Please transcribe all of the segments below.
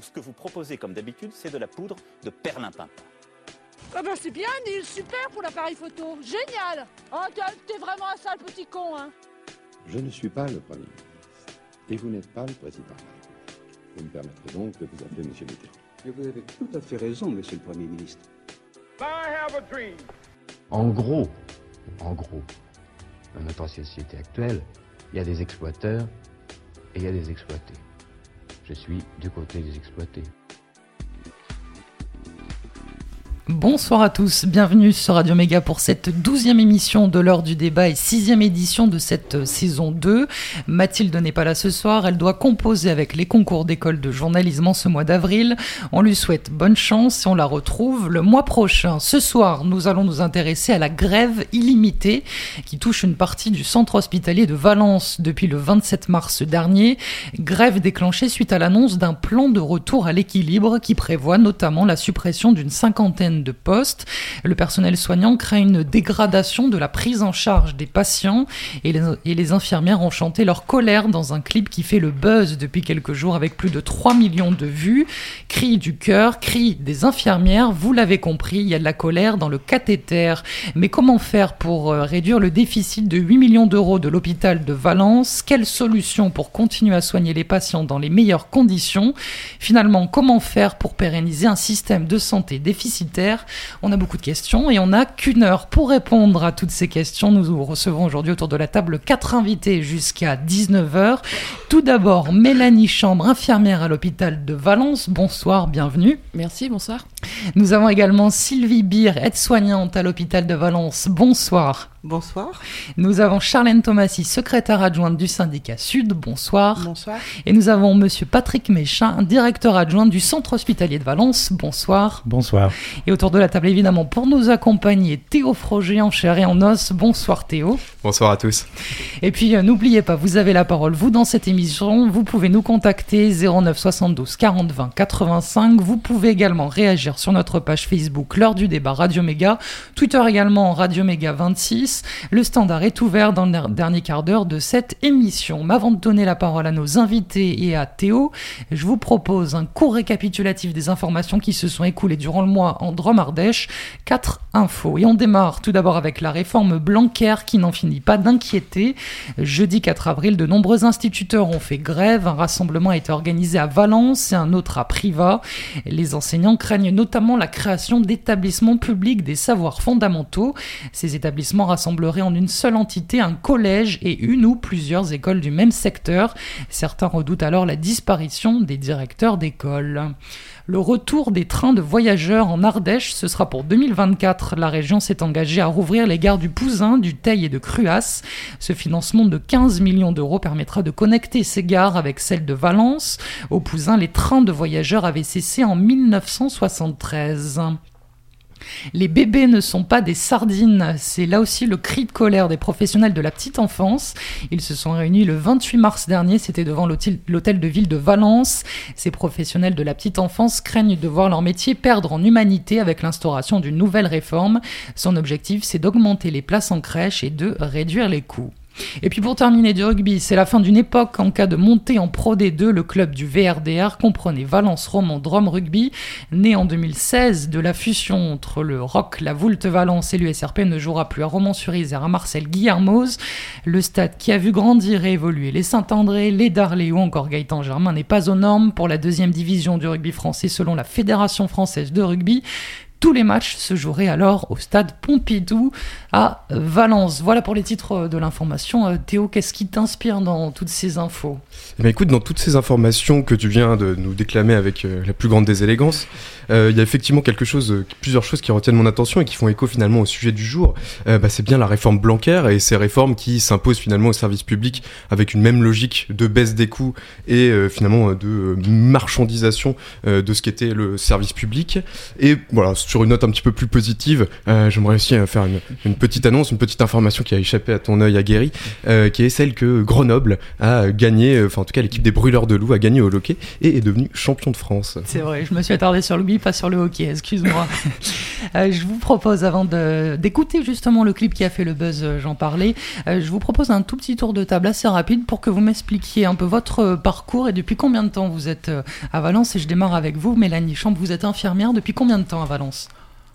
Ce que vous proposez, comme d'habitude, c'est de la poudre de perlimpinpin. Ah bah c'est bien, Neil, super pour l'appareil photo. Génial Oh, t'es vraiment un sale petit con, hein Je ne suis pas le Premier ministre. Et vous n'êtes pas le Président de la République. Vous me permettrez donc de vous appeler Monsieur Mitterrand. Et vous avez tout à fait raison, Monsieur le Premier ministre. En gros, en gros, dans notre société actuelle, il y a des exploiteurs et il y a des exploités. Je suis du côté des exploités. Bonsoir à tous, bienvenue sur Radio Méga pour cette douzième émission de l'heure du débat et sixième édition de cette euh, saison 2. Mathilde n'est pas là ce soir, elle doit composer avec les concours d'école de journalisme en ce mois d'avril. On lui souhaite bonne chance et on la retrouve le mois prochain. Ce soir, nous allons nous intéresser à la grève illimitée qui touche une partie du centre hospitalier de Valence depuis le 27 mars dernier. Grève déclenchée suite à l'annonce d'un plan de retour à l'équilibre qui prévoit notamment la suppression d'une cinquantaine de postes. Le personnel soignant craint une dégradation de la prise en charge des patients et les, et les infirmières ont chanté leur colère dans un clip qui fait le buzz depuis quelques jours avec plus de 3 millions de vues. Cri du cœur, cri des infirmières, vous l'avez compris, il y a de la colère dans le cathéter. Mais comment faire pour euh, réduire le déficit de 8 millions d'euros de l'hôpital de Valence? Quelle solution pour continuer à soigner les patients dans les meilleures conditions? Finalement, comment faire pour pérenniser un système de santé déficitaire? On a beaucoup de questions et on n'a qu'une heure pour répondre à toutes ces questions. Nous recevons aujourd'hui autour de la table quatre invités jusqu'à 19h. Tout d'abord, Mélanie Chambre, infirmière à l'hôpital de Valence. Bonsoir, bienvenue. Merci, bonsoir. Nous avons également Sylvie Beer, aide-soignante à l'hôpital de Valence. Bonsoir. Bonsoir. Nous avons Charlène Thomasy, secrétaire adjointe du syndicat Sud. Bonsoir. Bonsoir. Et nous avons Monsieur Patrick Méchin, directeur adjoint du centre hospitalier de Valence. Bonsoir. Bonsoir. Et autour de la table, évidemment, pour nous accompagner, Théo Froger en chair et en os. Bonsoir Théo. Bonsoir à tous. Et puis, euh, n'oubliez pas, vous avez la parole, vous, dans cette émission. Vous pouvez nous contacter 09 72 40 20 85. Vous pouvez également réagir sur notre page Facebook, l'heure du débat Radio Méga. Twitter également, Radio Méga 26. Le standard est ouvert dans le dernier quart d'heure de cette émission. Mais avant de donner la parole à nos invités et à Théo, je vous propose un court récapitulatif des informations qui se sont écoulées durant le mois en Drôme-Ardèche. Quatre infos. Et on démarre tout d'abord avec la réforme Blanquer qui n'en finit pas d'inquiéter. Jeudi 4 avril, de nombreux instituteurs ont fait grève. Un rassemblement a été organisé à Valence et un autre à Privas. Les enseignants craignent notamment la création d'établissements publics des savoirs fondamentaux. Ces établissements rassemblerait en une seule entité un collège et une ou plusieurs écoles du même secteur. Certains redoutent alors la disparition des directeurs d'école. Le retour des trains de voyageurs en Ardèche, ce sera pour 2024. La région s'est engagée à rouvrir les gares du Pouzin, du Teil et de Cruas. Ce financement de 15 millions d'euros permettra de connecter ces gares avec celles de Valence. Au Pouzin, les trains de voyageurs avaient cessé en 1973. Les bébés ne sont pas des sardines, c'est là aussi le cri de colère des professionnels de la petite enfance. Ils se sont réunis le 28 mars dernier, c'était devant l'hôtel de ville de Valence. Ces professionnels de la petite enfance craignent de voir leur métier perdre en humanité avec l'instauration d'une nouvelle réforme. Son objectif, c'est d'augmenter les places en crèche et de réduire les coûts. Et puis pour terminer du rugby, c'est la fin d'une époque. En cas de montée en Pro D2, le club du VRDR comprenait Valence Romand Drôme Rugby. Né en 2016 de la fusion entre le ROC, la Voulte Valence et l'USRP ne jouera plus à Romans-sur-Isère, à Marcel Guillermoz. Le stade qui a vu grandir et évoluer les Saint-André, les Darley ou encore Gaëtan Germain n'est pas aux normes pour la deuxième division du rugby français selon la Fédération française de rugby. Tous les matchs se joueraient alors au stade Pompidou à Valence. Voilà pour les titres de l'information. Euh, Théo, qu'est-ce qui t'inspire dans toutes ces infos? Eh bien, écoute, dans toutes ces informations que tu viens de nous déclamer avec euh, la plus grande euh, il y a effectivement chose, plusieurs choses qui retiennent mon attention et qui font écho finalement au sujet du jour. Bah, c'est bien la réforme Blanquer et ces réformes qui s'imposent finalement au service public avec une même logique de baisse des coûts et finalement de marchandisation de ce qu'était le service public. Et voilà, sur une note un petit peu plus positive, euh, j'aimerais aussi euh, faire une, petite annonce, une petite information qui a échappé à ton œil aguerri, euh, qui est celle que Grenoble a gagné, euh, enfin en tout cas l'équipe des Brûleurs de Loup a gagné au hockey et est devenue champion de France. C'est vrai, je me suis attardé sur le rugby, pas sur le hockey, excuse-moi. Euh, je vous propose, avant d'écouter justement le clip qui a fait le buzz, euh, j'en parlais, euh, je vous propose un tout petit tour de table assez rapide pour que vous m'expliquiez un peu votre parcours et depuis combien de temps vous êtes à Valence. Et je démarre avec vous, Mélanie Champ, vous êtes infirmière depuis combien de temps à Valence?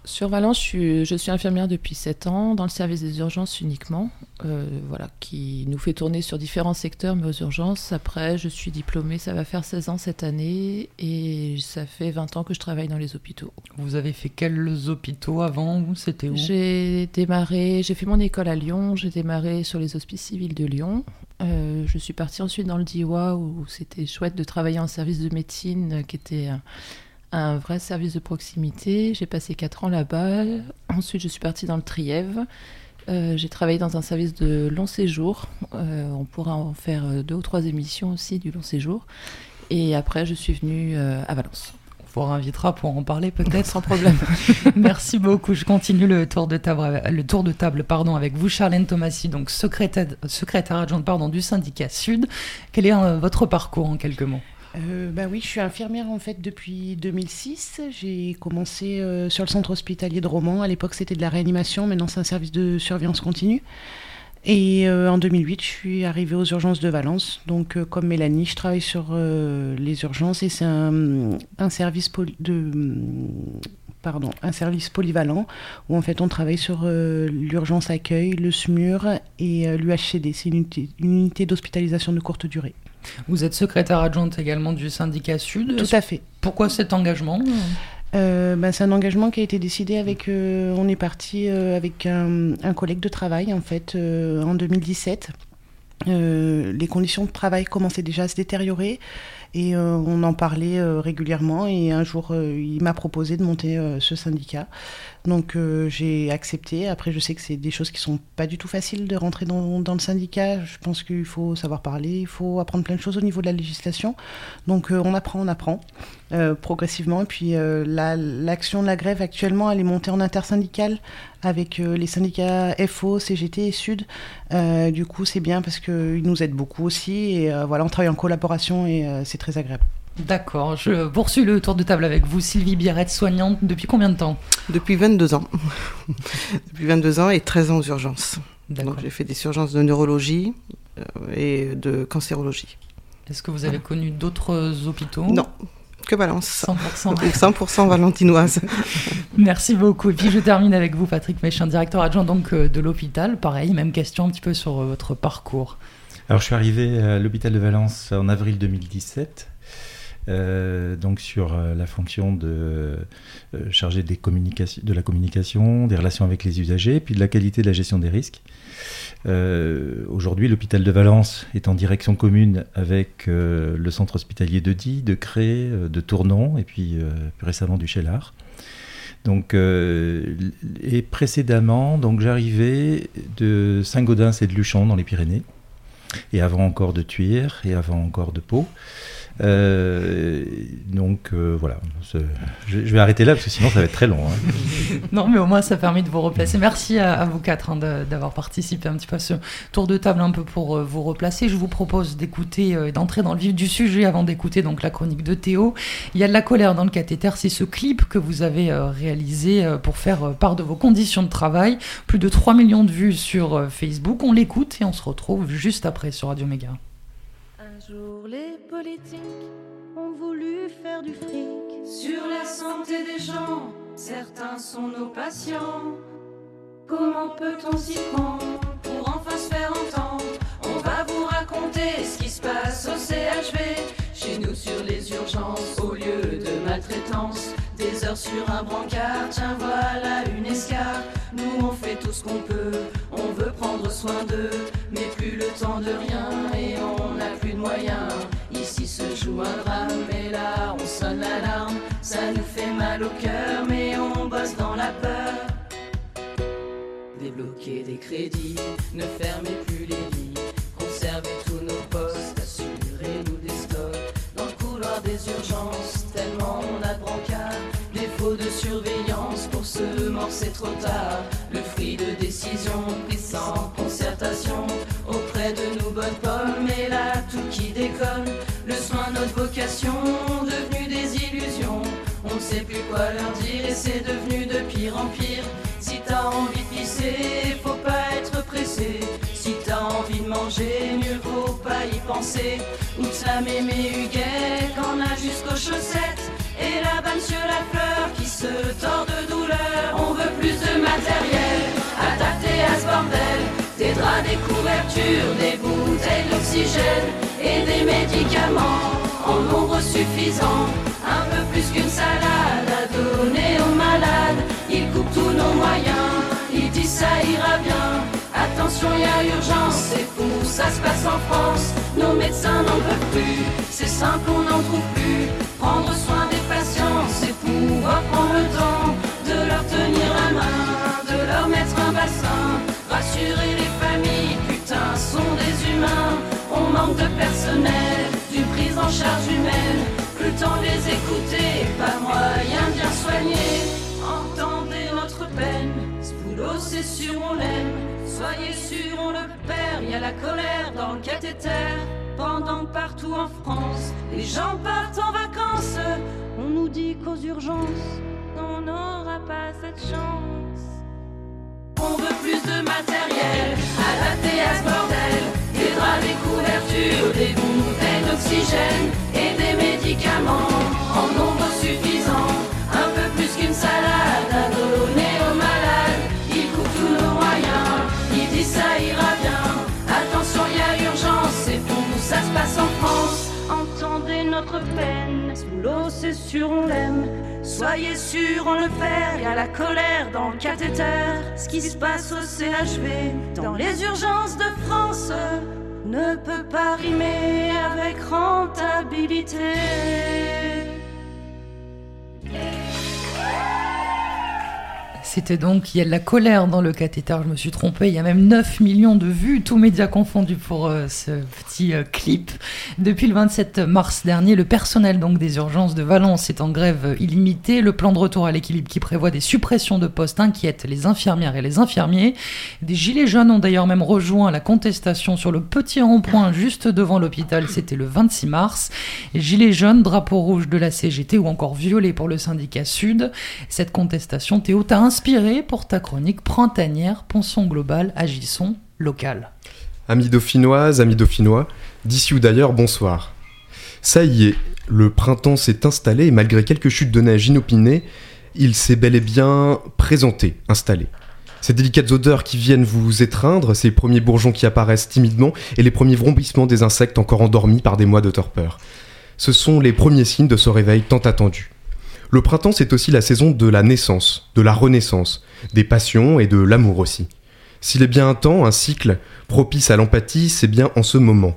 Sur Valence, je suis, je suis infirmière depuis 7 ans, dans le service des urgences uniquement, euh, voilà, qui nous fait tourner sur différents secteurs, mais aux urgences. Après, je suis diplômée, ça va faire 16 ans cette année, et ça fait 20 ans que je travaille dans les hôpitaux. Vous avez fait quels hôpitaux avant C'était où? J'ai démarré, j'ai fait mon école à Lyon, j'ai démarré sur les hospices civils de Lyon. Euh, je suis partie ensuite dans le DIWA où c'était chouette de travailler en service de médecine qui était un, un vrai service de proximité. J'ai passé 4 ans là-bas. Ensuite, je suis partie dans le Trièvre. Euh, j'ai travaillé dans un service de long séjour. Euh, on pourra en faire euh, deux ou trois émissions aussi du long séjour. Et après, je suis venue euh, à Valence. On vous réinvitera pour en parler peut-être. Sans problème. Merci beaucoup. Je continue le tour de table, le tour de table pardon, avec vous, Charlène Thomasy, donc secrétaire, secrétaire adjointe pardon, du syndicat Sud. Quel est votre parcours en quelques mots? Euh, bah oui, je suis infirmière en fait depuis 2006. J'ai commencé euh, sur le centre hospitalier de Romans. À l'époque, c'était de la réanimation. Maintenant, c'est un service de surveillance continue. Et euh, en 2008, je suis arrivée aux urgences de Valence. Donc, comme Mélanie, je travaille sur les urgences et c'est un, service de pardon, un service polyvalent où en fait on travaille sur l'urgence accueil, le SMUR et l'UHCD. C'est une unité d'hospitalisation de courte durée. Vous êtes secrétaire adjointe également du syndicat Sud. Tout à fait. Pourquoi cet engagement? Euh, ben, c'est un engagement qui a été décidé avec. euh, on est parti euh, avec un, un collègue de travail en fait en 2017. Euh, les conditions de travail commençaient déjà à se détériorer et on en parlait régulièrement et un jour il m'a proposé de monter ce syndicat. Donc euh, j'ai accepté. Après je sais que c'est des choses qui sont pas du tout faciles de rentrer dans, le syndicat. Je pense qu'il faut savoir parler, il faut apprendre plein de choses au niveau de la législation. Donc euh, on apprend, on apprend euh, progressivement. Et puis la- l'action de la grève actuellement, elle est montée en intersyndical avec les syndicats FO, CGT et Sud. Du coup, c'est bien parce qu'ils nous aident beaucoup aussi. Et voilà, on travaille en collaboration et c'est très agréable. D'accord, je poursuis le tour de table avec vous, Sylvie Biarrette, soignante. Depuis combien de temps? Depuis 22 ans. Depuis 22 ans et 13 ans aux urgences. D'accord. Donc j'ai fait des urgences de neurologie euh, et de cancérologie. Est-ce que vous avez connu d'autres hôpitaux? Non, que Valence. 100%. 100% valentinoise. Merci beaucoup. Et puis je termine avec vous, Patrick Méchin, directeur adjoint donc euh, de l'hôpital. Pareil, même question un petit peu sur euh, votre parcours. Alors, je suis arrivé à l'hôpital de Valence en avril 2017, euh, donc sur euh, la fonction de euh, chargé de la communication, des relations avec les usagers, puis de la qualité de la gestion des risques. Aujourd'hui, l'hôpital de Valence est en direction commune avec le centre hospitalier de Die, de Cré, de Tournon, et puis plus récemment du Chellard. Donc, et précédemment, donc j'arrivais de Saint-Gaudens et de Luchon dans les Pyrénées et avant encore de Tuire, et avant encore de Pau. Euh, donc euh, voilà, je, vais arrêter là parce que sinon ça va être très long. hein. Non, mais au moins ça permet de vous replacer. Merci à, vous quatre hein, d'avoir participé un petit peu à ce tour de table un peu pour euh, vous replacer. Je vous propose d'écouter d'entrer dans le vif du sujet avant d'écouter donc la chronique de Théo. Il y a de la colère dans le cathéter, c'est ce clip que vous avez réalisé pour faire part de vos conditions de travail. Plus de 3 millions de vues sur Facebook. On l'écoute et on se retrouve juste après sur Radio Méga. Les politiques ont voulu faire du fric sur la santé des gens. Certains sont nos patients. Comment peut-on s'y prendre pour enfin se faire entendre? On va vous raconter ce qui se passe au CHV. Chez nous sur les urgences, au lieu de maltraitance, des heures sur un brancard. Tiens, voilà une escarpe. Nous on fait tout ce qu'on peut. On veut prendre soin d'eux, mais plus le temps de rien et on n'a plus de moyens. Ici se joue un drame, et là on sonne l'alarme. Ça nous fait mal au cœur, mais on bosse dans la peur. Débloquer des crédits, ne fermez plus les lits, conservez tous nos postes, assurez-nous des stocks. Dans le couloir des urgences, tellement on a de brancards, de surveillance, se mord, c'est trop tard. Le fruit de décision prise sans concertation auprès de nos bonnes pommes. Et là, tout qui déconne, le soin, notre vocation, devenu des illusions. On ne sait plus quoi leur dire et c'est devenu de pire en pire. Si t'as envie de pisser, faut pas être pressé. Si t'as envie de manger, mieux vaut pas y penser. Ou la mémé Huguet qu'on a jusqu'aux chaussettes. Et là-bas, monsieur la fleur qui se tord de douleur. On veut plus de matériel adapté à ce bordel. Des draps, des couvertures, des bouteilles d'oxygène et des médicaments en nombre suffisant. Un peu plus qu'une salade à donner aux malades. Il coupe tous nos moyens, il dit ça ira bien. Attention, il y a urgence, c'est fou, ça se passe en France. Nos médecins n'en peuvent plus, c'est simple, on n'en trouve plus. Prendre soin de leur tenir la main, de leur mettre un bassin. Rassurer les familles, putain, sont des humains. On manque de personnel, d'une prise en charge humaine. Plus temps les écouter, pas moyen de bien soigner. Entendez notre peine, ce boulot c'est sûr on l'aime. Soyez sûr on le perd, y a la colère dans le cathéter. Pendant partout en France, les gens partent en vacances. On nous dit qu'aux urgences, on n'aura pas cette chance. On veut plus de matériel, adapté à ce bordel. Des draps, des couvertures, des bouteilles d'oxygène et des médicaments en nombre suffisant. Un peu plus qu'une salade à donner aux malades. Il coupe tous nos moyens, il dit ça ira bien. Attention, il y a urgence, c'est fou, ça se passe en France. Entendez notre peine, sous l'eau c'est sûr on l'aime. Soyez sûr on le perd, y a la colère dans le cathéter. Ce qui se passe au CHV, dans les urgences de France, ne peut pas rimer avec rentabilité. C'était donc, il y a de la colère dans le cathéter, je me suis trompée, il y a même 9 millions de vues, tous médias confondus pour euh, ce petit euh, clip. Depuis le 27 mars dernier, le personnel donc des urgences de Valence est en grève illimitée. Le plan de retour à l'équilibre qui prévoit des suppressions de postes inquiète les infirmières et les infirmiers. Des gilets jaunes ont d'ailleurs même rejoint la contestation sur le petit rond-point juste devant l'hôpital, c'était le 26 mars. Gilets jaunes, drapeau rouge de la CGT ou encore violet pour le syndicat Sud. Cette contestation, Théo, pour ta chronique Printanière, Ponçon Global, Agissons Local. Amis dauphinoises, amis dauphinois, d'ici ou d'ailleurs, bonsoir. Ça y est, le printemps s'est installé et malgré quelques chutes de neige inopinées, il s'est bel et bien présenté, installé. Ces délicates odeurs qui viennent vous étreindre, ces premiers bourgeons qui apparaissent timidement et les premiers vrombissements des insectes encore endormis par des mois de torpeur. Ce sont les premiers signes de ce réveil tant attendu. Le printemps, c'est aussi la saison de la naissance, de la renaissance, des passions et de l'amour aussi. S'il est bien un temps, un cycle propice à l'empathie, c'est bien en ce moment.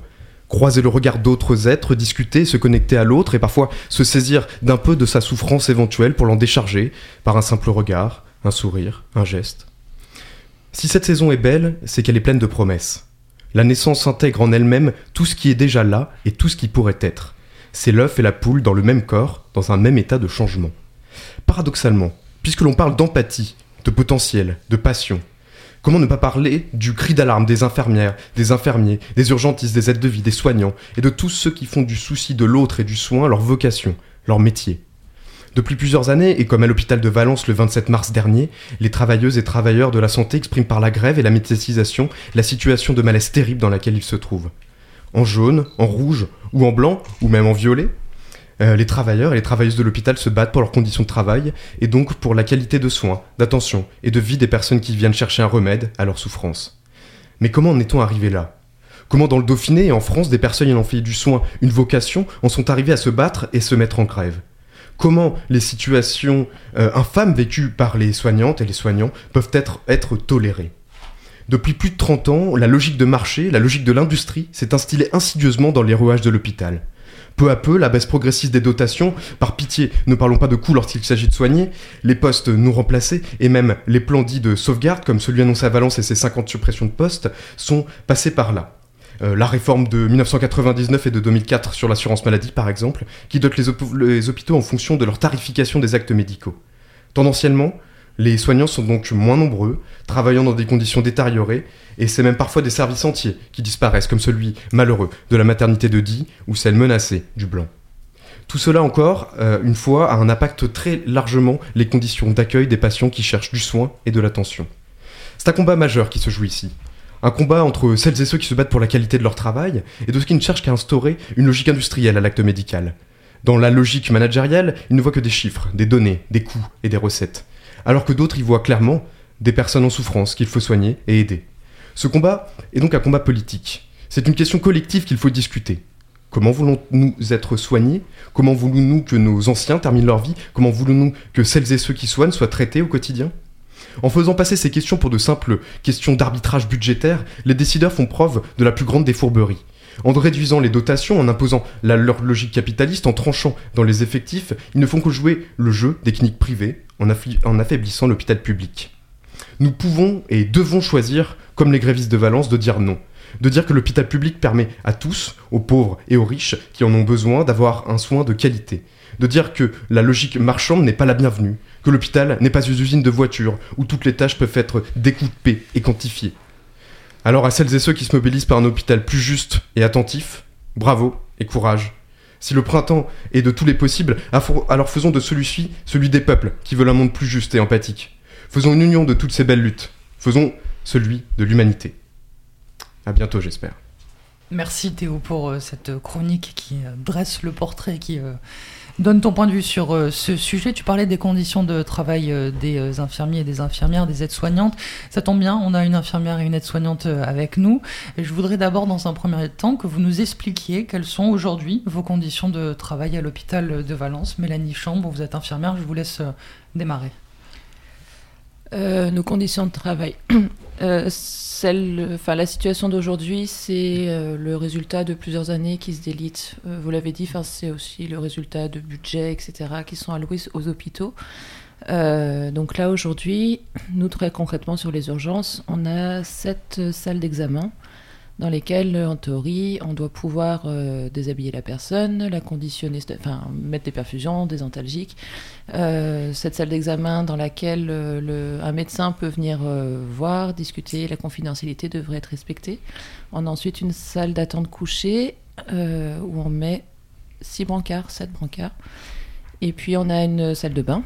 Croiser le regard d'autres êtres, discuter, se connecter à l'autre et parfois se saisir d'un peu de sa souffrance éventuelle pour l'en décharger par un simple regard, un sourire, un geste. Si cette saison est belle, c'est qu'elle est pleine de promesses. La naissance intègre en elle-même tout ce qui est déjà là et tout ce qui pourrait être c'est l'œuf et la poule dans le même corps, dans un même état de changement. Paradoxalement, puisque l'on parle d'empathie, de potentiel, de passion, comment ne pas parler du cri d'alarme des infirmières, des infirmiers, des urgentistes, des aides de vie, des soignants, et de tous ceux qui font du souci de l'autre et du soin leur vocation, leur métier? Depuis plusieurs années, et comme à l'hôpital de Valence le 27 mars dernier, les travailleuses et travailleurs de la santé expriment par la grève et la médiatisation la situation de malaise terrible dans laquelle ils se trouvent en jaune, en rouge ou en blanc, ou même en violet. Euh, les travailleurs et les travailleuses de l'hôpital se battent pour leurs conditions de travail et donc pour la qualité de soins, d'attention et de vie des personnes qui viennent chercher un remède à leur souffrance. Mais comment en est-on arrivé là? Comment dans le Dauphiné et en France des personnes ayant fait du soin une vocation en sont arrivées à se battre et se mettre en grève? Comment les situations euh, infâmes vécues par les soignantes et les soignants peuvent être, tolérées? Depuis plus de 30 ans, la logique de marché, la logique de l'industrie s'est instillée insidieusement dans les rouages de l'hôpital. Peu à peu, la baisse progressive des dotations, par pitié, ne parlons pas de coûts lorsqu'il s'agit de soigner, les postes non remplacés et même les plans dits de sauvegarde, comme celui annoncé à Valence et ses 50 suppressions de postes, sont passés par là. Euh, la réforme de 1999 et de 2004 sur l'assurance maladie, par exemple, qui dote les hôpitaux en fonction de leur tarification des actes médicaux. Tendanciellement, Les soignants sont donc moins nombreux, travaillant dans des conditions détériorées, et c'est même parfois des services entiers qui disparaissent, comme celui malheureux de la maternité de Die ou celle menacée du Blanc. Tout cela encore, euh, une fois, a un impact très largement les conditions d'accueil des patients qui cherchent du soin et de l'attention. C'est un combat majeur qui se joue ici. Un combat entre celles et ceux qui se battent pour la qualité de leur travail et de ceux qui ne cherchent qu'à instaurer une logique industrielle à l'acte médical. Dans la logique managériale, ils ne voient que des chiffres, des données, des coûts et des recettes. Alors que d'autres y voient clairement des personnes en souffrance qu'il faut soigner et aider. Ce combat est donc un combat politique. C'est une question collective qu'il faut discuter. Comment voulons-nous être soignés? Comment voulons-nous que nos anciens terminent leur vie? Comment voulons-nous que celles et ceux qui soignent soient traités au quotidien? En faisant passer ces questions pour de simples questions d'arbitrage budgétaire, les décideurs font preuve de la plus grande des fourberies. En réduisant les dotations, en imposant leur logique capitaliste, en tranchant dans les effectifs, ils ne font que jouer le jeu des cliniques privées en, en affaiblissant l'hôpital public. Nous pouvons et devons choisir, comme les grévistes de Valence, de dire non de dire que l'hôpital public permet à tous, aux pauvres et aux riches qui en ont besoin, d'avoir un soin de qualité. De dire que la logique marchande n'est pas la bienvenue, que l'hôpital n'est pas une usine de voitures où toutes les tâches peuvent être découpées et quantifiées. Alors à celles et ceux qui se mobilisent par un hôpital plus juste et attentif, bravo et courage. Si le printemps est de tous les possibles, alors faisons de celui-ci celui des peuples qui veulent un monde plus juste et empathique. Faisons une union de toutes ces belles luttes. Faisons celui de l'humanité. À bientôt, j'espère. Merci Théo pour euh, cette chronique qui euh, dresse le portrait, qui euh, donne ton point de vue sur ce sujet. Tu parlais des conditions de travail des infirmiers et des infirmières, des aides-soignantes. Ça tombe bien, on a une infirmière et une aide-soignante avec nous. Et je voudrais d'abord, dans un premier temps, que vous nous expliquiez quelles sont aujourd'hui vos conditions de travail à l'hôpital de Valence. Mélanie Chambre, vous êtes infirmière, je vous laisse démarrer. Nos conditions de travail. Euh, enfin, la situation d'aujourd'hui, c'est euh, le résultat de plusieurs années qui se délitent. Euh, vous l'avez dit, c'est aussi le résultat de budgets, etc., qui sont alloués aux hôpitaux. donc là, aujourd'hui, nous, très concrètement, sur les urgences, on a sept salles d'examen dans lesquelles, en théorie, on doit pouvoir euh, déshabiller la personne, la conditionner, enfin mettre des perfusions, des antalgiques. Euh, cette salle d'examen dans laquelle euh, le, un médecin peut venir voir, discuter, la confidentialité devrait être respectée. On a ensuite une salle d'attente couchée où on met six brancards, sept brancards. Et puis on a une salle de bain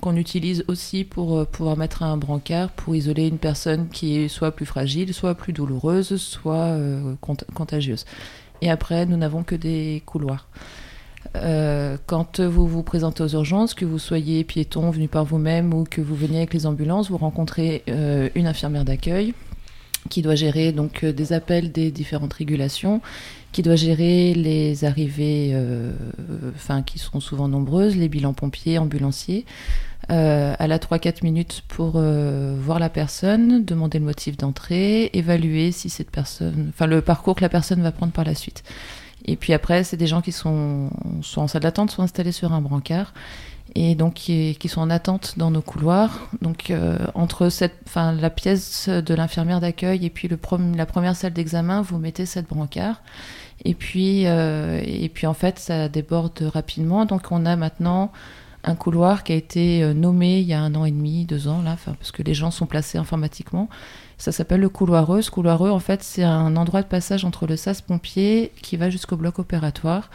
qu'on utilise aussi pour euh, pouvoir mettre un brancard pour isoler une personne qui est soit plus fragile, soit plus douloureuse, soit euh, contagieuse. Et après, nous n'avons que des couloirs. Euh, quand vous vous présentez aux urgences, que vous soyez piéton venu par vous-même ou que vous veniez avec les ambulances, vous rencontrez une infirmière d'accueil qui doit gérer donc des appels des différentes régulations qui doit gérer les arrivées, euh, enfin qui seront souvent nombreuses, les bilans pompiers, ambulanciers. Euh, elle a 3-4 minutes pour euh, voir la personne, demander le motif d'entrée, évaluer si cette personne, enfin le parcours que la personne va prendre par la suite. Et puis après, c'est des gens qui sont en salle d'attente, soit installés sur un brancard et donc qui, sont en attente dans nos couloirs. Donc entre cette, la pièce de l'infirmière d'accueil et puis le la première salle d'examen, vous mettez cette brancard. Et puis, euh, et puis en fait, ça déborde rapidement. Donc on a maintenant un couloir qui a été euh, nommé il y a un an et demi, deux ans, là, parce que les gens sont placés informatiquement. Ça s'appelle le couloireux. Ce couloireux, en fait, c'est un endroit de passage entre le SAS pompier qui va jusqu'au bloc opératoire.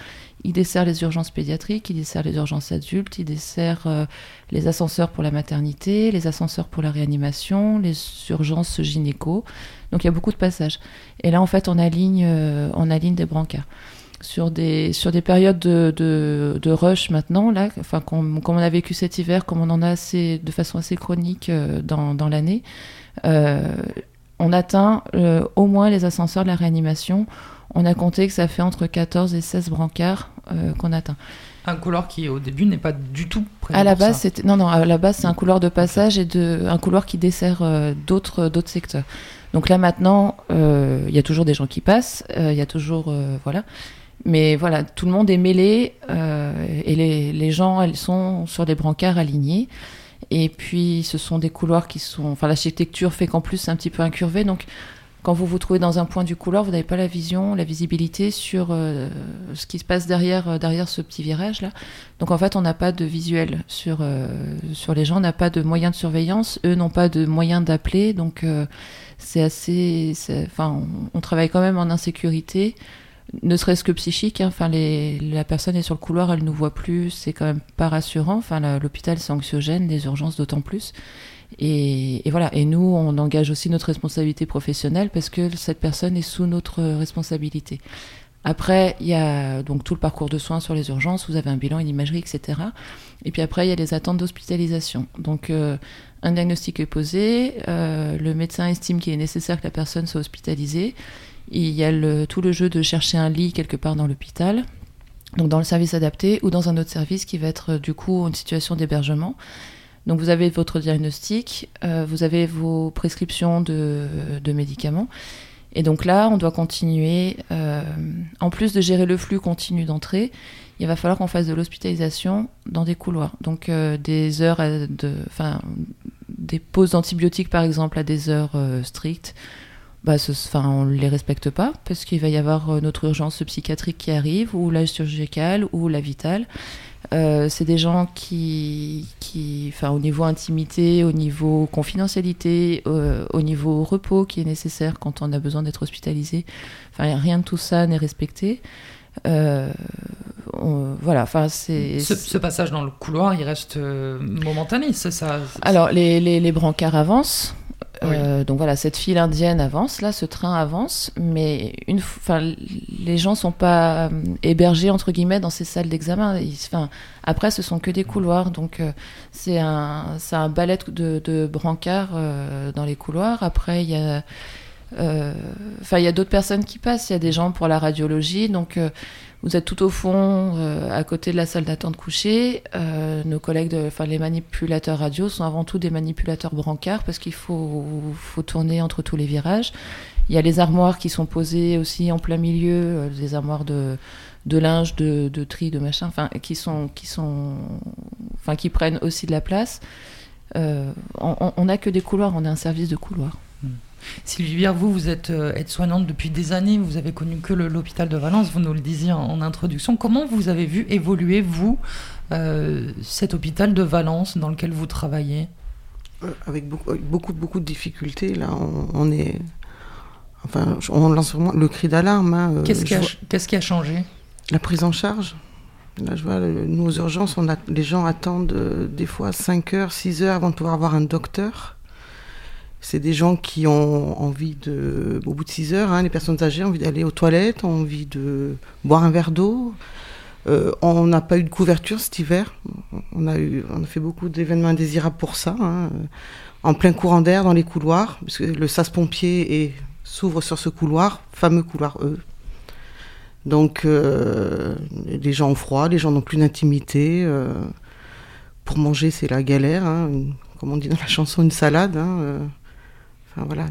Il dessert les urgences pédiatriques, il dessert les urgences adultes, il dessert euh, les ascenseurs pour la maternité, les ascenseurs pour la réanimation, les urgences gynéco. Donc il y a beaucoup de passages. Et là, en fait, on aligne, euh, on aligne des brancards. Sur des, sur des périodes de, rush maintenant, là, enfin, comme, on a vécu cet hiver, comme on en a assez, de façon assez chronique euh, dans, dans l'année, on atteint au moins les ascenseurs de la réanimation. On a compté que ça fait entre 14 et 16 brancards qu'on atteint. Un couloir qui au début n'est pas du tout À la base, c'était non non, à la base c'est un couloir de passage et de un couloir qui dessert d'autres d'autres secteurs. Donc là maintenant, euh, il y a toujours des gens qui passent, euh, il y a toujours euh, voilà, mais voilà, tout le monde est mêlé et les, les, gens, elles sont sur des brancards alignés. Et puis ce sont des couloirs qui sont, enfin l'architecture fait qu'en plus c'est un petit peu incurvé, donc quand vous vous trouvez dans un point du couloir, vous n'avez pas la vision, la visibilité sur euh, ce qui se passe derrière, euh, derrière ce petit virage là. Donc en fait, on n'a pas de visuel sur, euh, sur les gens, on n'a pas de moyens de surveillance, eux n'ont pas de moyens d'appeler, donc c'est assez. Enfin, on, travaille quand même en insécurité, ne serait-ce que psychique. Hein. Enfin, la personne est sur le couloir, elle nous voit plus, c'est quand même pas rassurant. Enfin, l'hôpital c'est anxiogène, les urgences d'autant plus. Et, voilà. Et nous, on engage aussi notre responsabilité professionnelle parce que cette personne est sous notre responsabilité. Après, il y a donc tout le parcours de soins sur les urgences. Vous avez un bilan, une imagerie, etc. Et puis après, il y a les attentes d'hospitalisation. Donc, euh, un diagnostic est posé. Euh, le médecin estime qu'il est nécessaire que la personne soit hospitalisée. Il y a tout le jeu de chercher un lit quelque part dans l'hôpital, donc dans le service adapté ou dans un autre service qui va être du coup une situation d'hébergement. Donc vous avez votre diagnostic, euh, vous avez vos prescriptions de, médicaments. Et donc là, on doit continuer, euh, en plus de gérer le flux continu d'entrée, il va falloir qu'on fasse de l'hospitalisation dans des couloirs. Donc euh, des heures, de, enfin des pauses d'antibiotiques par exemple à des heures strictes, bah, on ne les respecte pas parce qu'il va y avoir notre urgence psychiatrique qui arrive, ou la chirurgicale, ou la vitale. Euh, c'est des gens qui, qui, enfin, au niveau intimité, au niveau confidentialité, euh, au niveau repos qui est nécessaire quand on a besoin d'être hospitalisé. Enfin, rien de tout ça n'est respecté. Euh, on, voilà, enfin, c'est. Ce, ce, passage dans le couloir, il reste momentané, c'est ça Alors, les, les, les brancards avancent. Euh, donc voilà, cette file indienne avance, là, ce train avance, mais une, les gens sont pas euh, hébergés entre guillemets dans ces salles d'examen. Après, ce sont que des couloirs, donc euh, c'est un, un ballet de, de brancards euh, dans les couloirs. Après, il y a, enfin, il y a d'autres personnes qui passent. Il y a des gens pour la radiologie, donc vous êtes tout au fond, euh, à côté de la salle d'attente couchée. Euh, nos collègues, de, enfin les manipulateurs radio, sont avant tout des manipulateurs brancards parce qu'il faut, faut tourner entre tous les virages. Il y a les armoires qui sont posées aussi en plein milieu, euh, des armoires de, de linge, de, de tri, de machin, enfin qui sont, qui sont, enfin qui prennent aussi de la place. On n'a que des couloirs, on a un service de couloir. Sylvie Bière, vous, vous êtes euh, aide-soignante depuis des années, vous avez connu que l'hôpital de Valence, vous nous le disiez en, en, introduction. Comment vous avez vu évoluer, vous, euh, cet hôpital de Valence dans lequel vous travaillez? Euh, Avec beaucoup, beaucoup, beaucoup de difficultés. Là, on, on est. Enfin, on lance vraiment le cri d'alarme. Hein, Qu'est-ce qui, qu qui, a changé? La prise en charge. Là, je vois, nous, aux urgences, on a, les gens attendent euh, des fois 5 heures, 6 heures avant de pouvoir avoir un docteur. C'est des gens qui ont envie de, au bout de 6 heures, hein, les personnes âgées ont envie d'aller aux toilettes, ont envie de boire un verre d'eau. Euh, on n'a pas eu de couverture cet hiver. On a, eu, on a fait beaucoup d'événements indésirables pour ça. Hein, en plein courant d'air dans les couloirs, parce que le sas-pompier s'ouvre sur ce couloir, fameux couloir E. Donc euh, les gens ont froid, les gens n'ont plus d'intimité. Euh, pour manger, c'est la galère. Hein, comme on dit dans la chanson, une salade. Enfin voilà,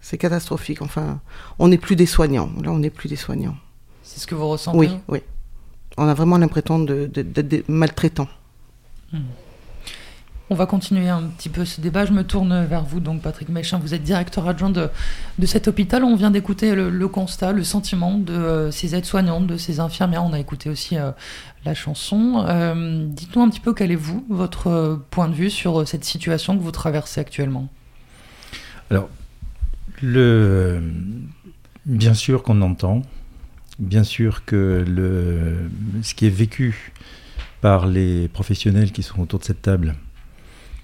c'est catastrophique. Enfin, on n'est plus des soignants. Là, on n'est plus des soignants. C'est ce que vous ressentez Oui, oui. On a vraiment l'impression d'être maltraitants. Hmm. On va continuer un petit peu ce débat. Je me tourne vers vous, donc Patrick Méchin. Vous êtes directeur adjoint de, de cet hôpital. On vient d'écouter le, le, constat, le sentiment de euh, ces aides-soignantes, de ces infirmières. On a écouté aussi euh, la chanson. Euh, Dites-nous un petit peu quel est vous, votre point de vue sur cette situation que vous traversez actuellement. Alors, bien sûr qu'on entend, bien sûr que ce qui est vécu par les professionnels qui sont autour de cette table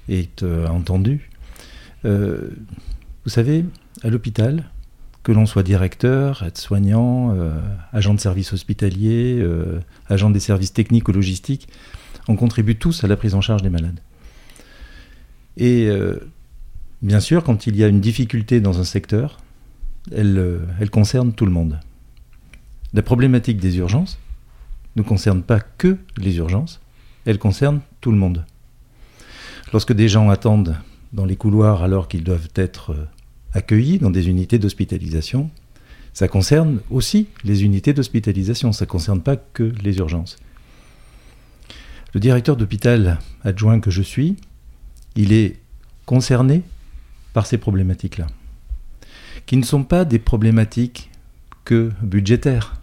est euh, entendu. Euh, vous savez, à l'hôpital, que l'on soit directeur, aide-soignant, euh, agent de service hospitalier, agent des services techniques ou logistiques, on contribue tous à la prise en charge des malades. Et Bien sûr, quand il y a une difficulté dans un secteur, elle, elle, concerne tout le monde. La problématique des urgences ne concerne pas que les urgences, elle concerne tout le monde. Lorsque des gens attendent dans les couloirs alors qu'ils doivent être accueillis dans des unités d'hospitalisation, ça concerne aussi les unités d'hospitalisation, ça ne concerne pas que les urgences. Le directeur d'hôpital adjoint que je suis, il est concerné par ces problématiques-là. qui ne sont pas des problématiques que budgétaires,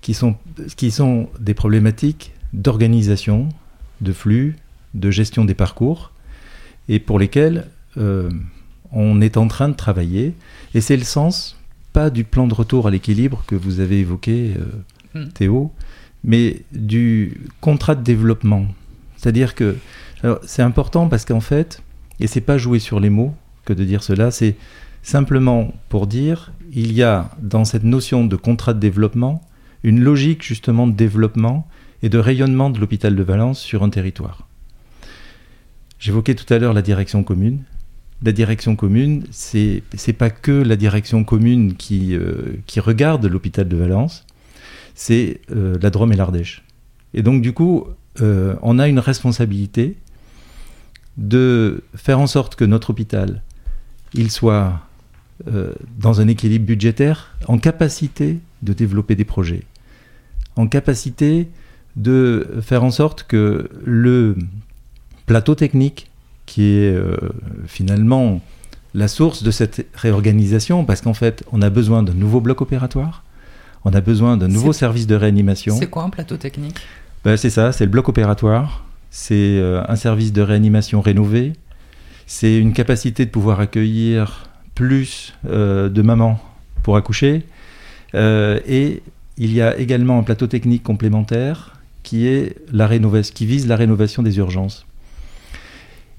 qui sont, qui sont des problématiques d'organisation, de flux, de gestion des parcours, et pour lesquelles euh, on est en train de travailler. Et c'est le sens, pas du plan de retour à l'équilibre que vous avez évoqué, euh, Hmm. Théo, mais du contrat de développement. C'est-à-dire que c'est important parce qu'en fait, et c'est pas jouer sur les mots que de dire cela, c'est simplement pour dire il y a dans cette notion de contrat de développement une logique justement de développement et de rayonnement de l'hôpital de Valence sur un territoire. J'évoquais tout à l'heure la direction commune. La direction commune, c'est c'est pas que la direction commune qui, euh, qui regarde l'hôpital de Valence, c'est euh, la Drôme et l'Ardèche. Et donc du coup, euh, on a une responsabilité de faire en sorte que notre hôpital, il soit euh, dans un équilibre budgétaire, en capacité de développer des projets, en capacité de faire en sorte que le plateau technique, qui est euh, finalement la source de cette réorganisation, parce qu'en fait, on a besoin d'un nouveau bloc opératoire, on a besoin d'un nouveau service de réanimation. C'est quoi un plateau technique? Ben, c'est ça, c'est le bloc opératoire, c'est euh, un service de réanimation rénové, c'est une capacité de pouvoir accueillir plus euh, de mamans pour accoucher, euh, et il y a également un plateau technique complémentaire qui vise la rénovation des urgences.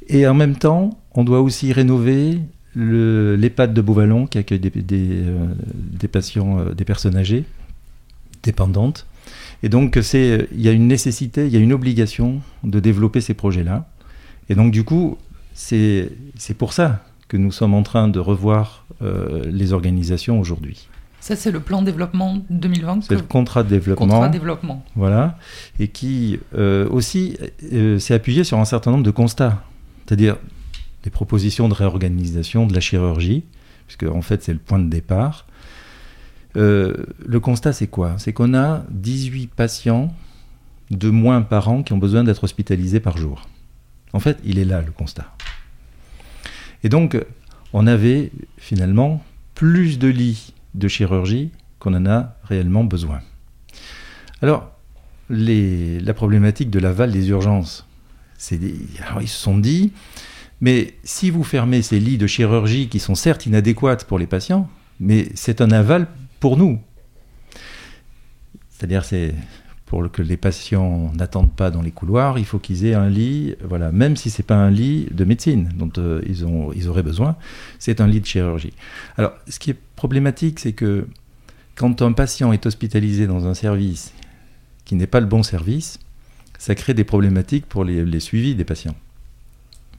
Et en même temps, on doit aussi rénover le- l'EHPAD de Beauvallon qui accueille des, patients, des personnes âgées, dépendantes. Et donc, c'est, il y a une nécessité, il y a une obligation de développer ces projets-là. Et donc, du coup, c'est, c'est pour ça que nous sommes en train de revoir euh, les organisations aujourd'hui. Ça, c'est le plan développement 2020 C'est que- le contrat de développement. Contrat de développement. Voilà. Et qui euh, aussi euh, s'est appuyé sur un certain nombre de constats. C'est-à-dire des propositions de réorganisation de la chirurgie, puisque en fait c'est le point de départ. Euh, le constat c'est quoi? C'est qu'on a 18 patients de moins par an qui ont besoin d'être hospitalisés par jour. En fait, il est là le constat. Et donc, on avait finalement plus de lits de chirurgie qu'on en a réellement besoin. Alors, la problématique de l'aval des urgences, alors ils se sont dit, mais si vous fermez ces lits de chirurgie qui sont certes inadéquats pour les patients, mais c'est un aval pour nous. C'est-à-dire, c'est pour que les patients n'attendent pas dans les couloirs, il faut qu'ils aient un lit, voilà, même si c'est pas un lit de médecine dont euh, ils, ont, ils auraient besoin, c'est un lit de chirurgie. Alors, ce qui est problématique, c'est que quand un patient est hospitalisé dans un service qui n'est pas le bon service, ça crée des problématiques pour les, suivis des patients.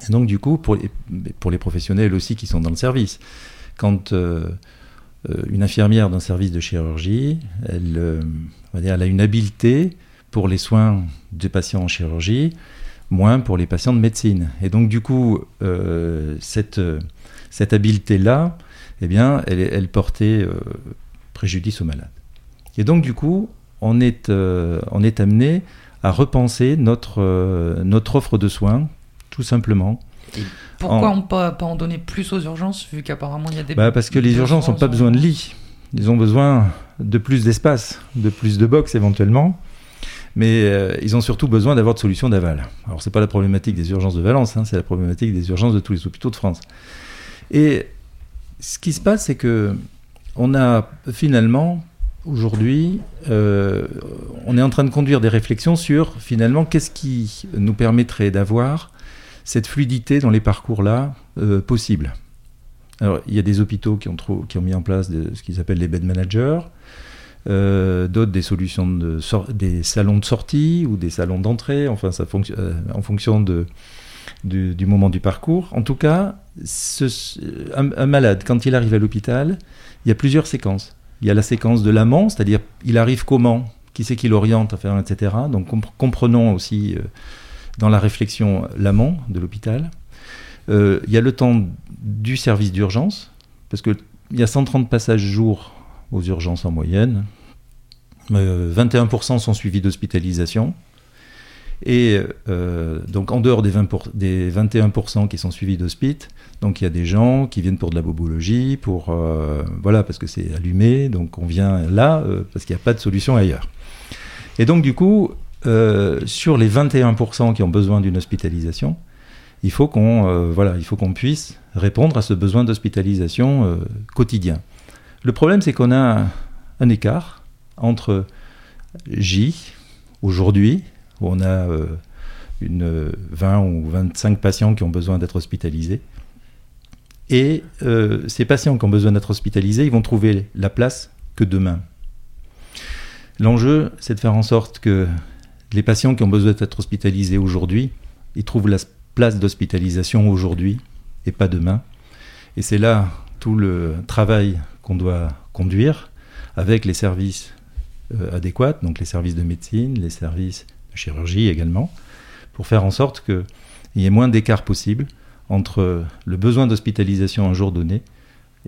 Et donc, du coup, pour les, professionnels aussi qui sont dans le service, quand euh, une infirmière d'un service de chirurgie, elle, euh, elle a une habileté pour les soins des patients en chirurgie, moins pour les patients de médecine. Et donc, du coup, euh, cette, euh, habileté-là, eh bien, elle, portait euh, préjudice aux malades. Et donc, du coup, on est, euh, amené à repenser euh, notre offre de soins, tout simplement. Pourquoi En- on ne pas, pas en donner plus aux urgences, vu qu'apparemment il y a des. Bah, parce que les urgences n'ont pas besoin de lits. Ils ont besoin de plus d'espace, de plus de box éventuellement. Mais euh, ils ont surtout besoin d'avoir de solutions d'aval. Alors, c'est pas la problématique des urgences de Valence, hein, c'est la problématique des urgences de tous les hôpitaux de France. Et ce qui se passe, c'est que on a finalement, aujourd'hui, euh, on est en train de conduire des réflexions sur finalement qu'est-ce qui nous permettrait d'avoir cette fluidité dans les parcours-là euh, possible. Alors, il y a des hôpitaux qui ont, qui ont mis en place ce qu'ils appellent les bed managers, euh, d'autres des solutions de des salons de sortie ou des salons d'entrée, enfin ça fonctionne euh, en fonction de, du, moment du parcours. En tout cas, ce- un, malade, quand il arrive à l'hôpital, il y a plusieurs séquences. Il y a la séquence de l'amont, c'est-à-dire il arrive comment, qui c'est qui l'oriente, enfin, etc. Donc compre- comprenons aussi euh, dans la réflexion l'amont de l'hôpital. Euh, il y a le temps du service d'urgence, parce qu'il y a 130 passages jour aux urgences en moyenne. Euh, 21% sont suivis d'hospitalisation. Et euh, donc en dehors des, 20 des 21% qui sont suivis d'hospites, donc il y a des gens qui viennent pour de la bobologie, pour euh, voilà parce que c'est allumé, donc on vient là euh, parce qu'il n'y a pas de solution ailleurs. Et donc du coup, sur les 21% qui ont besoin d'une hospitalisation, il faut qu'on voilà, il faut qu'on puisse répondre à ce besoin d'hospitalisation quotidien. Le problème, c'est qu'on a un écart entre J aujourd'hui où on a euh, une 20 ou 25 patients qui ont besoin d'être hospitalisés. Et euh, ces patients qui ont besoin d'être hospitalisés, ils vont trouver la place que demain. L'enjeu, c'est de faire en sorte que les patients qui ont besoin d'être hospitalisés aujourd'hui, ils trouvent la place d'hospitalisation aujourd'hui et pas demain. Et c'est là tout le travail qu'on doit conduire avec les services euh, adéquats, donc les services de médecine, les services chirurgie également, pour faire en sorte qu'il y ait moins d'écart possible entre le besoin d'hospitalisation un jour donné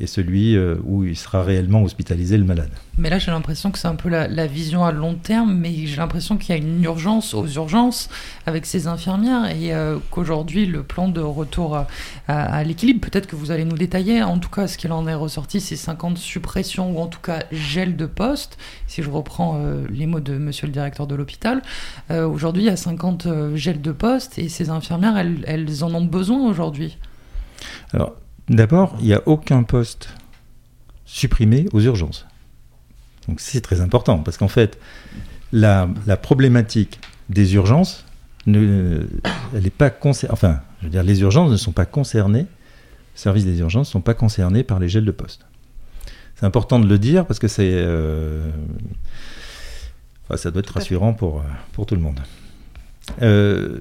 et celui euh, où il sera réellement hospitalisé le malade. Mais là, j'ai l'impression que c'est un peu la, vision à long terme, mais j'ai l'impression qu'il y a une urgence aux urgences avec ces infirmières et euh, qu'aujourd'hui, le plan de retour à, l'équilibre, peut-être que vous allez nous détailler, en tout cas, ce qu'il en est ressorti, c'est 50 suppressions ou en tout cas gel de postes, si je reprends euh, les mots de monsieur le directeur de l'hôpital. aujourd'hui, il y a 50 gels de postes et ces infirmières, elles, elles en ont besoin aujourd'hui? Alors, D'abord, il n'y a aucun poste supprimé aux urgences. Donc c'est très important, parce qu'en fait, la, problématique des urgences, ne, elle pas Enfin, je veux dire, les urgences ne sont pas concernées, les services des urgences ne sont pas concernés par les gels de poste. C'est important de le dire parce que c'est, euh, ça doit être rassurant pour, pour tout le monde. Euh,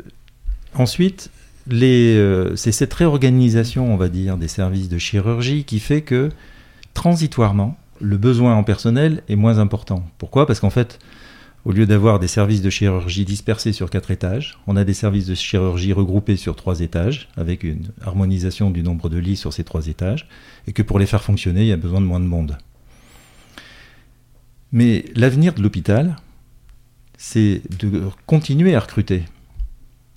ensuite, euh, c'est cette réorganisation, on va dire, des services de chirurgie qui fait que, transitoirement, le besoin en personnel est moins important. Pourquoi? Parce qu'en fait, au lieu d'avoir des services de chirurgie dispersés sur quatre étages, on a des services de chirurgie regroupés sur trois étages, avec une harmonisation du nombre de lits sur ces trois étages, et que pour les faire fonctionner, il y a besoin de moins de monde. Mais l'avenir de l'hôpital, c'est de continuer à recruter.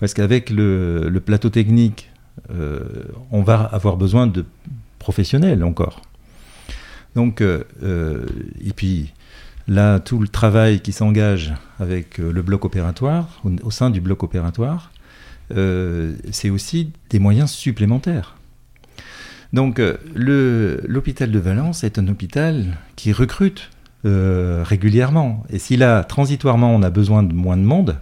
Parce qu'avec le, plateau technique, euh, on va avoir besoin de professionnels encore. Donc, euh, euh, et puis là, tout le travail qui s'engage avec le bloc opératoire, au, sein du bloc opératoire, c'est aussi des moyens supplémentaires. Donc, l'hôpital de Valence est un hôpital qui recrute régulièrement. Et si là, transitoirement, on a besoin de moins de monde,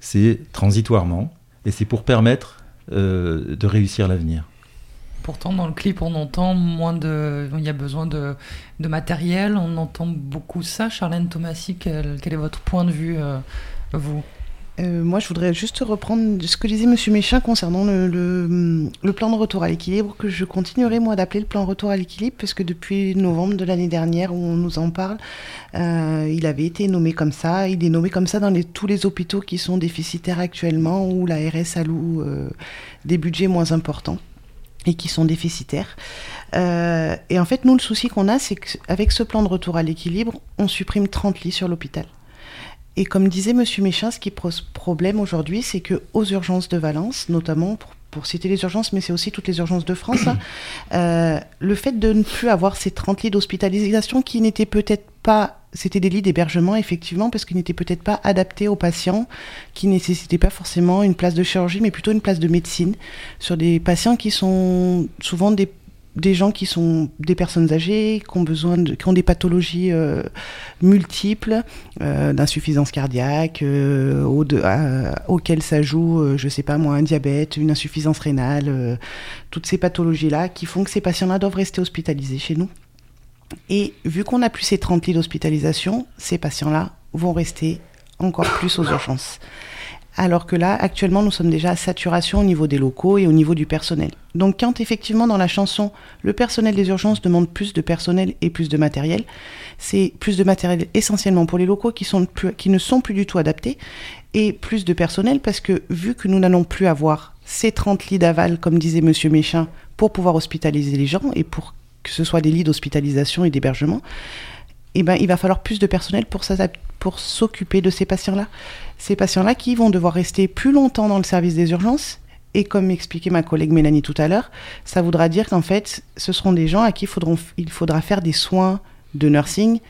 c'est transitoirement, et c'est pour permettre euh, de réussir l'avenir. Pourtant, dans le clip, on entend moins de. Il y a besoin de, matériel, on entend beaucoup ça. Charlène Thomasy, quel, quel est votre point de vue, euh, vous? Euh, moi, je voudrais juste reprendre ce que disait Monsieur Méchin concernant le, le, plan de retour à l'équilibre, que je continuerai moi d'appeler le plan retour à l'équilibre, parce que depuis novembre de l'année dernière, où on nous en parle, euh, il avait été nommé comme ça. Il est nommé comme ça dans les, tous les hôpitaux qui sont déficitaires actuellement, où la RS alloue euh, des budgets moins importants et qui sont déficitaires. et en fait, nous, le souci qu'on a, c'est qu'avec ce plan de retour à l'équilibre, on supprime 30 lits sur l'hôpital. Et comme disait Monsieur Méchin, ce qui pose problème aujourd'hui, c'est que aux urgences de Valence, notamment pour, citer les urgences, mais c'est aussi toutes les urgences de France, hein, euh, le fait de ne plus avoir ces 30 lits d'hospitalisation qui n'étaient peut-être pas, c'était des lits d'hébergement effectivement, parce qu'ils n'étaient peut-être pas adaptés aux patients, qui nécessitaient pas forcément une place de chirurgie, mais plutôt une place de médecine, sur des patients qui sont souvent des des gens qui sont des personnes âgées, qui ont des pathologies euh, multiples, euh, d'insuffisance cardiaque, euh, auxquelles s'ajoute, je sais pas moi, un diabète, une insuffisance rénale, toutes ces pathologies-là qui font que ces patients-là doivent rester hospitalisés chez nous. Et vu qu'on n'a plus ces 30 lits d'hospitalisation, ces patients-là vont rester encore plus aux urgences alors que là, actuellement, nous sommes déjà à saturation au niveau des locaux et au niveau du personnel. Donc quand effectivement dans la chanson, le personnel des urgences demande plus de personnel et plus de matériel, c'est plus de matériel essentiellement pour les locaux qui, ne sont plus du tout adaptés, et plus de personnel parce que vu que nous n'allons plus avoir ces 30 lits d'aval, comme disait Monsieur Méchin, pour pouvoir hospitaliser les gens et pour que ce soit des lits d'hospitalisation et d'hébergement, eh ben, il va falloir plus de personnel pour s'occuper de ces patients-là. Ces patients-là qui vont devoir rester plus longtemps dans le service des urgences. Et comme expliquait ma collègue Mélanie tout à l'heure, ça voudra dire qu'en fait, ce seront des gens à qui il faudra faire des soins de nursing,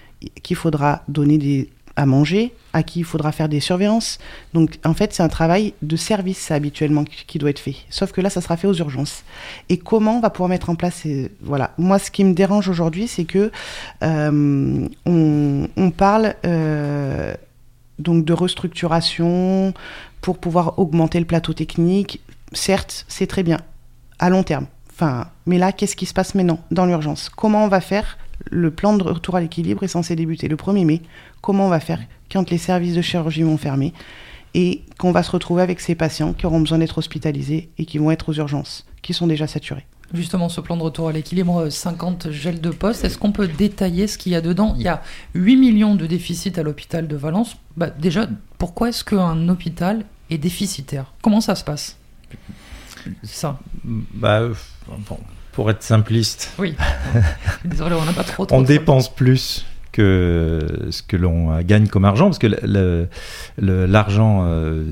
qu'il faudra donner des, à manger, à qui il faudra faire des surveillances. Donc en fait, c'est un travail de service habituellement qui, doit être fait. Sauf que là, ça sera fait aux urgences. Et comment on va pouvoir mettre en place. Voilà. Moi, ce qui me dérange aujourd'hui, c'est que euh, on, on parle euh, donc de restructuration pour pouvoir augmenter le plateau technique. Certes, c'est très bien à long terme. Enfin, mais là, qu'est-ce qui se passe maintenant dans l'urgence? Comment on va faire le plan de retour à l'équilibre est censé débuter le 1er mai. Comment on va faire quand les services de chirurgie vont fermer et qu'on va se retrouver avec ces patients qui auront besoin d'être hospitalisés et qui vont être aux urgences, qui sont déjà saturés Justement, ce plan de retour à l'équilibre, 50 gels de poste, est-ce qu'on peut détailler ce qu'il y a dedans? Il y a 8 millions de déficits à l'hôpital de Valence. Bah, déjà, pourquoi est-ce qu'un hôpital est déficitaire? Comment ça se passe? Ça. Bah, bon, pour être simpliste. Oui. Désolé, on n'a pas trop. trop on dépense plus que ce que l'on gagne comme argent, parce que l'argent euh,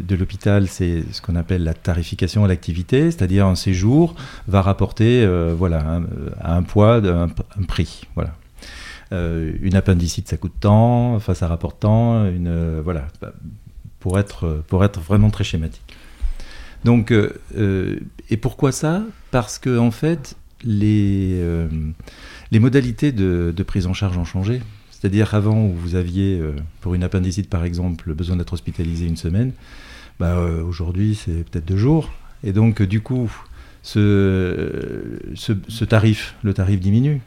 de l'hôpital, c'est ce qu'on appelle la tarification à l'activité, c'est-à-dire un séjour va rapporter euh, voilà, un, un poids, un, un, prix. Voilà. Euh, une appendicite, ça coûte tant, enfin ça rapporte tant, une, euh, voilà, pour être, pour être vraiment très schématique. Donc, euh, et pourquoi ça? Parce que en fait, les, euh, modalités de, prise en charge ont changé. C'est-à-dire avant où vous aviez, euh, pour une appendicite par exemple, besoin d'être hospitalisé une semaine, bah, euh, aujourd'hui c'est peut-être deux jours. Et donc du coup, ce, ce, ce, tarif, le tarif diminue.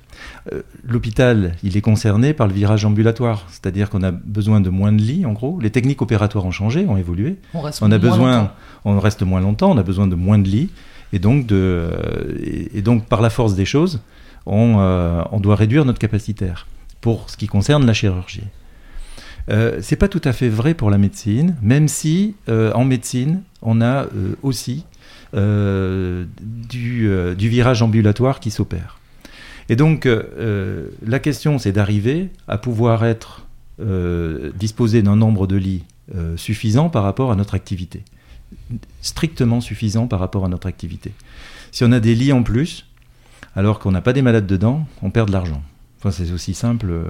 Euh, L'hôpital, il est concerné par le virage ambulatoire, c'est-à-dire qu'on a besoin de moins de lits, en gros. Les techniques opératoires ont changé, ont évolué. On, reste on a besoin, longtemps. on reste moins longtemps, on a besoin de moins de lits, et donc de, et, et donc par la force des choses, on, euh, on, doit réduire notre capacitaire pour ce qui concerne la chirurgie. Euh, c'est pas tout à fait vrai pour la médecine, même si euh, en médecine on a aussi du, euh, du, virage ambulatoire qui s'opère. Et donc, euh, la question, c'est d'arriver à pouvoir être euh, disposé d'un nombre de lits euh, suffisant par rapport à notre activité. Strictement suffisant par rapport à notre activité. Si on a des lits en plus, alors qu'on n'a pas des malades dedans, on perd de l'argent. Enfin, c'est aussi simple euh,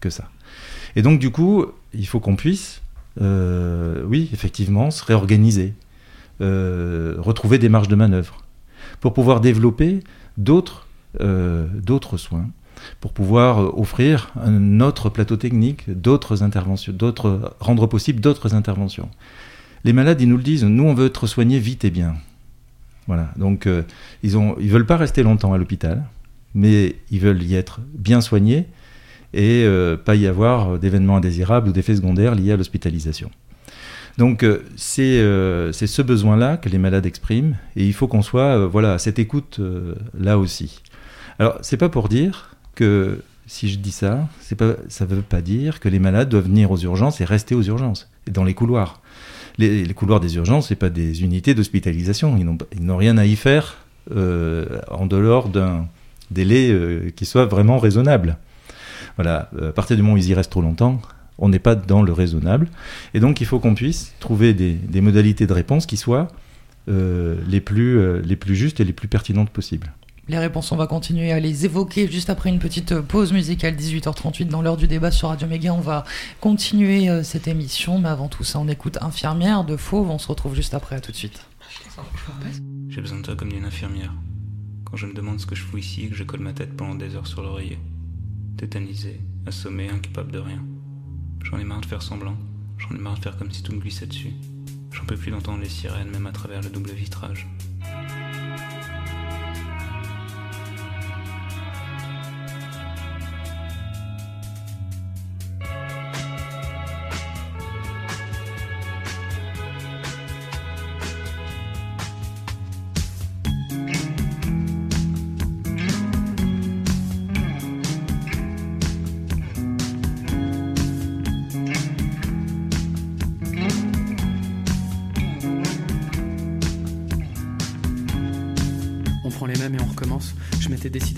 que ça. Et donc, du coup, il faut qu'on puisse, euh, oui, effectivement, se réorganiser, euh, retrouver des marges de manœuvre pour pouvoir développer d'autres euh, soins, pour pouvoir euh, offrir un autre plateau technique, d'autres interventions, rendre possible d'autres interventions. Les malades, ils nous le disent, nous on veut être soignés vite et bien. Voilà, donc ils ils veulent pas rester longtemps à l'hôpital, mais ils veulent y être bien soignés et pas y avoir d'événements indésirables ou d'effets secondaires liés à l'hospitalisation. Donc euh, c'est euh, ce besoin-là que les malades expriment et il faut qu'on soit euh, voilà à cette écoute euh, là aussi. Alors c'est pas pour dire que si je dis ça, c'est pas ça veut pas dire que les malades doivent venir aux urgences et rester aux urgences dans les couloirs. Les, couloirs des urgences, c'est pas des unités d'hospitalisation, ils n'ont rien à y faire en dehors d'un délai qui soit vraiment raisonnable. Voilà, à partir du moment où ils y restent trop longtemps, on n'est pas dans le raisonnable. Et donc, il faut qu'on puisse trouver des, des, modalités de réponse qui soient euh, les, plus, euh, les plus justes et les plus pertinentes possibles. Les réponses, on va continuer à les évoquer juste après une petite pause musicale, 18h38 dans l'heure du débat sur Radio Méga. On va continuer euh, cette émission, mais avant tout ça, on écoute Infirmière de Fauve. On se retrouve juste après, à tout de suite. J'ai besoin de toi comme d'une infirmière. Quand je me demande ce que je fous ici et que je colle ma tête pendant des heures sur l'oreiller. Tétanisé, assommé, incapable de rien. J'en ai marre de faire semblant. J'en ai marre de faire comme si tout me glissait dessus. J'en peux plus d'entendre les sirènes, même à travers le double vitrage.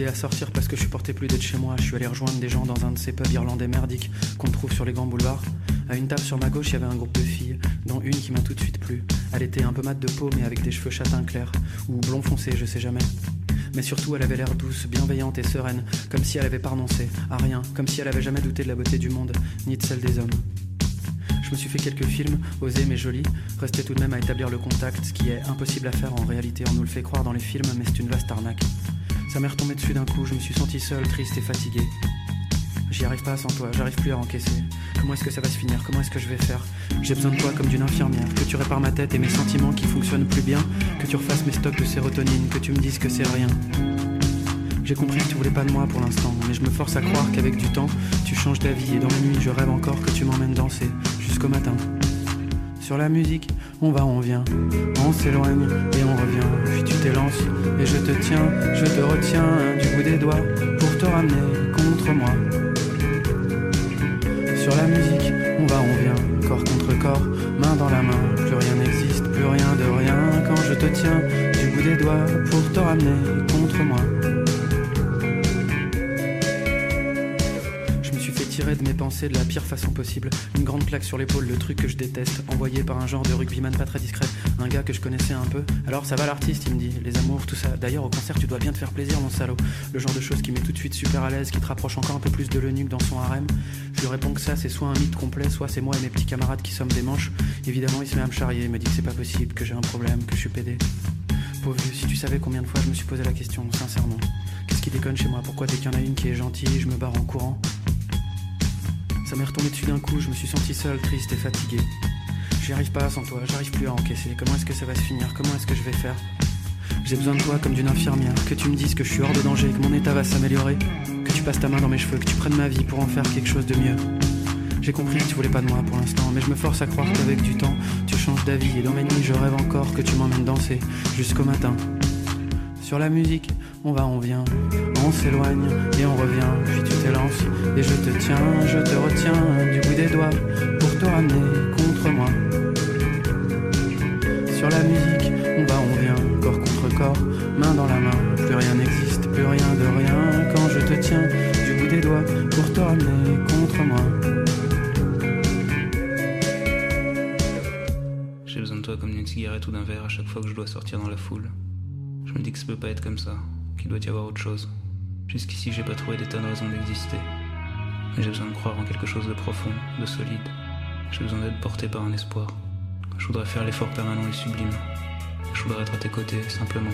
À sortir parce que je supportais plus d'être chez moi. Je suis allé rejoindre des gens dans un de ces pubs irlandais merdiques qu'on trouve sur les grands boulevards. À une table sur ma gauche, il y avait un groupe de filles, dont une qui m'a tout de suite plu. Elle était un peu mat de peau, mais avec des cheveux châtain clair, ou blond foncé, je sais jamais. Mais surtout, elle avait l'air douce, bienveillante et sereine, comme si elle avait pas renoncé à rien, comme si elle avait jamais douté de la beauté du monde, ni de celle des hommes. Je me suis fait quelques films, osés mais jolis, restait tout de même à établir le contact, ce qui est impossible à faire en réalité, on nous le fait croire dans les films, mais c'est une vaste arnaque. Ça m'est retombé dessus d'un coup, je me suis senti seul, triste et fatigué. J'y arrive pas sans toi, j'arrive plus à encaisser. Comment est-ce que ça va se finir? Comment est-ce que je vais faire? J'ai besoin de toi comme d'une infirmière, que tu répares ma tête et mes sentiments qui fonctionnent plus bien, que tu refasses mes stocks de sérotonine, que tu me dises que c'est rien. J'ai compris que tu voulais pas de moi pour l'instant, mais je me force à croire qu'avec du temps, tu changes d'avis et dans mes nuits, je rêve encore que tu m'emmènes danser jusqu'au matin. Sur la musique, on va, on vient, on s'éloigne et on revient. Puis tu t'élances et je te tiens, je te retiens du bout des doigts pour te ramener contre moi. Sur la musique, on va, on vient, corps contre corps, main dans la main. Plus rien n'existe, plus rien de rien quand je te tiens du bout des doigts pour te ramener contre moi. Tirer de mes pensées de la pire façon possible. Une grande plaque sur l'épaule, le truc que je déteste, envoyé par un genre de rugbyman pas très discret, un gars que je connaissais un peu. Alors ça va l'artiste, il me dit, les amours, tout ça. D'ailleurs au concert tu dois bien te faire plaisir mon salaud. Le genre de choses qui met tout de suite super à l'aise, qui te rapproche encore un peu plus de l'eunuque dans son harem. Je lui réponds que ça c'est soit un mythe complet, soit c'est moi et mes petits camarades qui sommes des manches. Évidemment il se met à me charrier, il me dit que c'est pas possible, que j'ai un problème, que je suis pédé. Pauvre si tu savais combien de fois je me suis posé la question, sincèrement. Qu'est-ce qui déconne chez moi? Pourquoi dès qu'il y en a une qui est gentille, je me barre en courant? Ça m'est retombé dessus d'un coup, je me suis senti seul, triste et fatigué. J'y arrive pas sans toi, j'arrive plus à encaisser. Comment est-ce que ça va se finir? Comment est-ce que je vais faire? J'ai besoin de toi comme d'une infirmière, que tu me dises que je suis hors de danger, que mon état va s'améliorer, que tu passes ta main dans mes cheveux, que tu prennes ma vie pour en faire quelque chose de mieux. J'ai compris que tu voulais pas de moi pour l'instant, mais je me force à croire qu'avec du temps, tu changes d'avis et dans mes nuits, je rêve encore que tu m'emmènes danser jusqu'au matin. Sur la musique, on va, on vient, on s'éloigne et on revient, puis tu t'élances et je te tiens, je te retiens du bout des doigts pour te ramener contre moi. Sur la musique, on va, on vient, corps contre corps, main dans la main, plus rien n'existe, plus rien de rien quand je te tiens du bout des doigts pour te ramener contre moi. J'ai besoin de toi comme d'une cigarette ou d'un verre à chaque fois que je dois sortir dans la foule. Je me dis que ça peut pas être comme ça, qu'il doit y avoir autre chose. Jusqu'ici, j'ai pas trouvé des tonnes de raisons d'exister. J'ai besoin de croire en quelque chose de profond, de solide. J'ai besoin d'être porté par un espoir. Je voudrais faire l'effort permanent et sublime. Je voudrais être à tes côtés, simplement.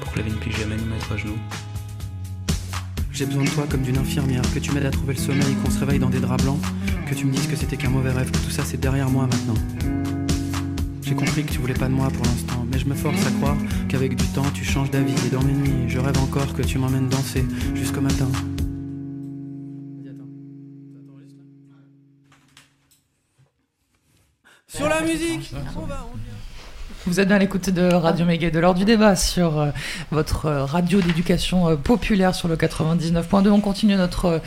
Pour que la vie ne puisse jamais nous mettre à genoux. J'ai besoin de toi comme d'une infirmière, que tu m'aides à trouver le sommeil, qu'on se réveille dans des draps blancs, que tu me dises que c'était qu'un mauvais rêve, que tout ça c'est derrière moi maintenant. J'ai compris que tu voulais pas de moi pour l'instant, mais je me force à croire qu'avec du temps tu changes d'avis et dans mes nuits, je rêve encore que tu m'emmènes danser jusqu'au matin. Sur la musique. Vous êtes bien à l'écoute de Radio Méga et de l'heure du débat sur euh, votre euh, radio d'éducation euh, populaire sur le 99.2. On continue notre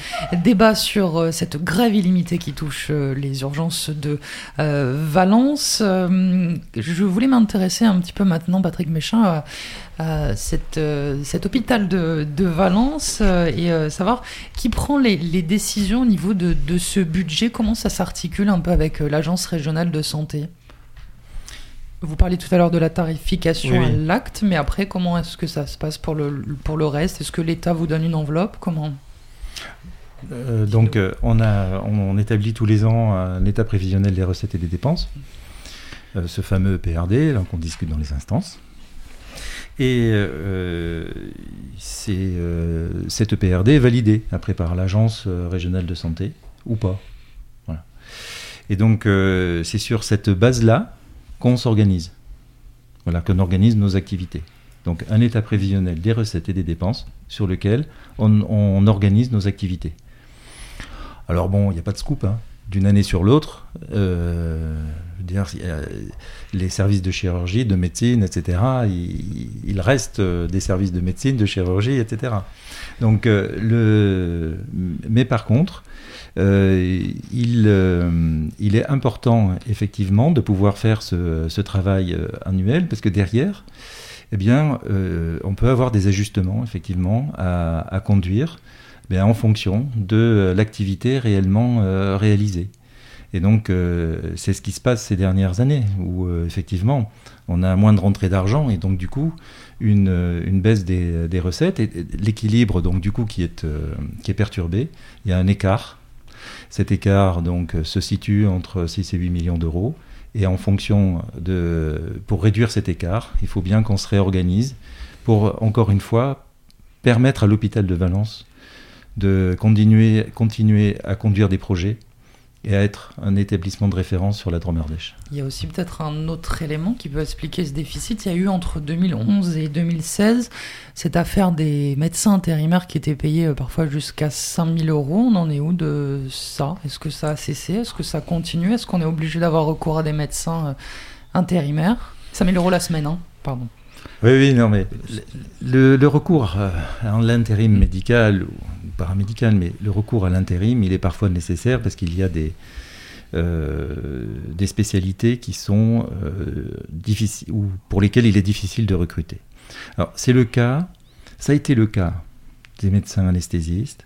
débat sur cette grève illimitée qui touche les urgences de Valence. Je voulais m'intéresser un petit peu maintenant, Patrick Méchin, à, cette, cet hôpital de, de Valence et savoir qui prend les, les décisions au niveau de, de ce budget, comment ça s'articule un peu avec l'agence régionale de santé? Vous parliez tout à l'heure de la tarification Oui, à l'acte, mais après, comment est-ce que ça se passe pour le, pour le reste? Est-ce que l'État vous donne une enveloppe? Comment? Euh, donc, euh, on, a, on, établit tous les ans un état prévisionnel des recettes et des dépenses, Euh, ce fameux PRD, qu'on discute dans les instances. Et euh, c'est, euh, cette PRD est validée après par l'agence euh, régionale de santé ou pas. Voilà. Et donc, euh, c'est sur cette base-là qu'on s'organise. Voilà, qu'on organise nos activités. Donc, un état prévisionnel des recettes et des dépenses sur lequel on, organise nos activités. Alors bon, il n'y a pas de scoop. hein. D'une année sur l'autre, euh, les services de chirurgie, de médecine, etc., il, il reste euh, des services de médecine, de chirurgie, etc. Donc, euh, le... Mais par contre, euh, il, euh, il est important, effectivement, de pouvoir faire ce, travail euh, annuel, parce que derrière, eh bien, on peut avoir des ajustements, effectivement, à, conduire eh en fonction de l'activité réellement réalisée. Et donc, c'est ce qui se passe ces dernières années, où effectivement, on a moins de rentrée d'argent et donc, du coup, une, baisse des, des recettes et l'équilibre, donc, du coup, qui est, qui est perturbé. Il y a un écart. Cet écart, donc, se situe entre 6 et 8 millions d'euros. Et en fonction de. Pour réduire cet écart, il faut bien qu'on se réorganise pour, encore une fois, permettre à l'hôpital de Valence de continuer à conduire des projets et à être un établissement de référence sur la Dromardèche. Il y a aussi peut-être un autre élément qui peut expliquer ce déficit. Il y a eu entre 2011 et 2016 cette affaire des médecins intérimaires qui étaient payés euh, parfois jusqu'à 5000 euros. On en est où de ça? Est-ce que ça a cessé? Est-ce que ça continue? Est-ce qu'on est obligé d'avoir recours à des médecins euh, intérimaires? 5000 euros la semaine, hein pardon. Oui, oui, non, mais le, recours euh, à l'intérim médical ou paramédical, mais le recours à l'intérim, il est parfois nécessaire parce qu'il y a des, euh, des spécialités qui sont euh, difficiles ou pour lesquelles il est difficile de recruter. Alors, c'est le cas, ça a été le cas des médecins anesthésistes,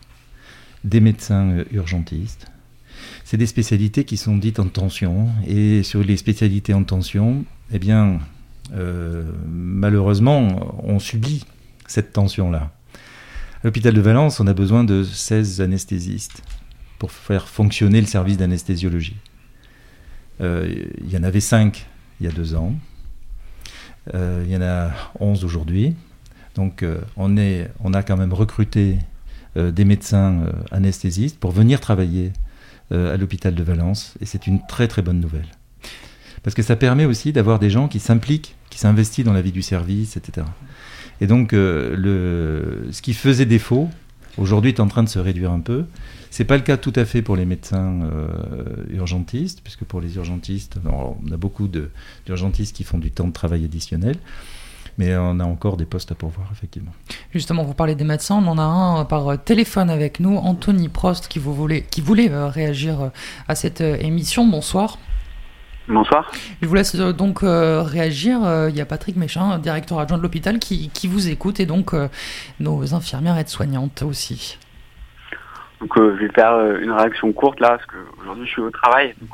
des médecins euh, urgentistes. C'est des spécialités qui sont dites en tension, et sur les spécialités en tension, eh bien, euh, malheureusement, on subit cette tension-là. À l'hôpital de Valence, on a besoin de 16 anesthésistes pour faire fonctionner le service d'anesthésiologie. Euh, il y en avait 5 il y a deux ans. Euh, il y en a 11 aujourd'hui. Donc euh, on, est, on a quand même recruté euh, des médecins euh, anesthésistes pour venir travailler euh, à l'hôpital de Valence. Et c'est une très très bonne nouvelle. Parce que ça permet aussi d'avoir des gens qui s'impliquent, qui s'investissent dans la vie du service, etc. Et donc, euh, ce qui faisait défaut, aujourd'hui est en train de se réduire un peu. C'est pas le cas tout à fait pour les médecins euh, urgentistes, puisque pour les urgentistes, on a beaucoup d'urgentistes qui font du temps de travail additionnel, mais on a encore des postes à pourvoir, effectivement. Justement, vous parlez des médecins, on en a un euh, par téléphone avec nous, Anthony Prost, qui, voulait, réagir à cette émission. Bonsoir. Bonsoir. Je vous laisse euh, donc euh, réagir. Euh, Il y a Patrick Méchin, directeur adjoint de l'hôpital, qui, qui vous écoute et donc nos infirmières aides-soignantes aussi. Donc je vais faire une réaction courte là, parce que aujourd'hui je suis au travail, donc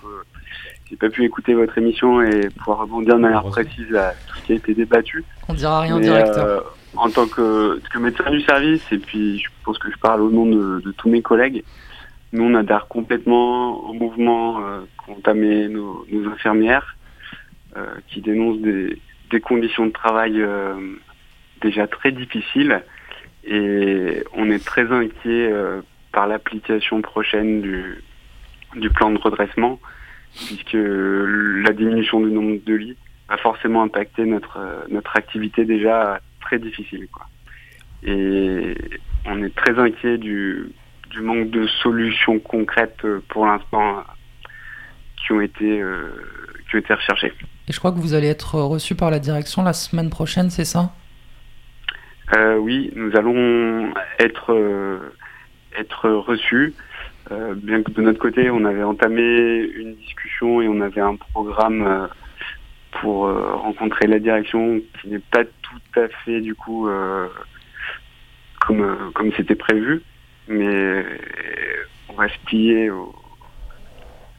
j'ai pas pu écouter votre émission et pouvoir rebondir de manière précise à tout ce qui a été débattu. On dira rien directeur. euh, en tant que, que médecin du service, et puis je pense que je parle au nom de, de tous mes collègues, nous on adhère complètement au mouvement euh, qu'ont entamé nos, nos infirmières, euh, qui dénoncent des, des conditions de travail euh, déjà très difficiles, et on est très inquiet euh, par l'application prochaine du, du plan de redressement, puisque la diminution du nombre de lits va forcément impacter notre, euh, notre activité déjà très difficile. Quoi. Et on est très inquiet du, du manque de solutions concrètes euh, pour l'instant qui ont été euh, qui ont été recherchées. Et je crois que vous allez être reçu par la direction la semaine prochaine, c'est ça? Euh, oui, nous allons être euh, être reçus. Euh, bien que de notre côté, on avait entamé une discussion et on avait un programme pour rencontrer la direction qui n'est pas tout à fait du coup euh, comme comme c'était prévu, mais euh, on va se plier au-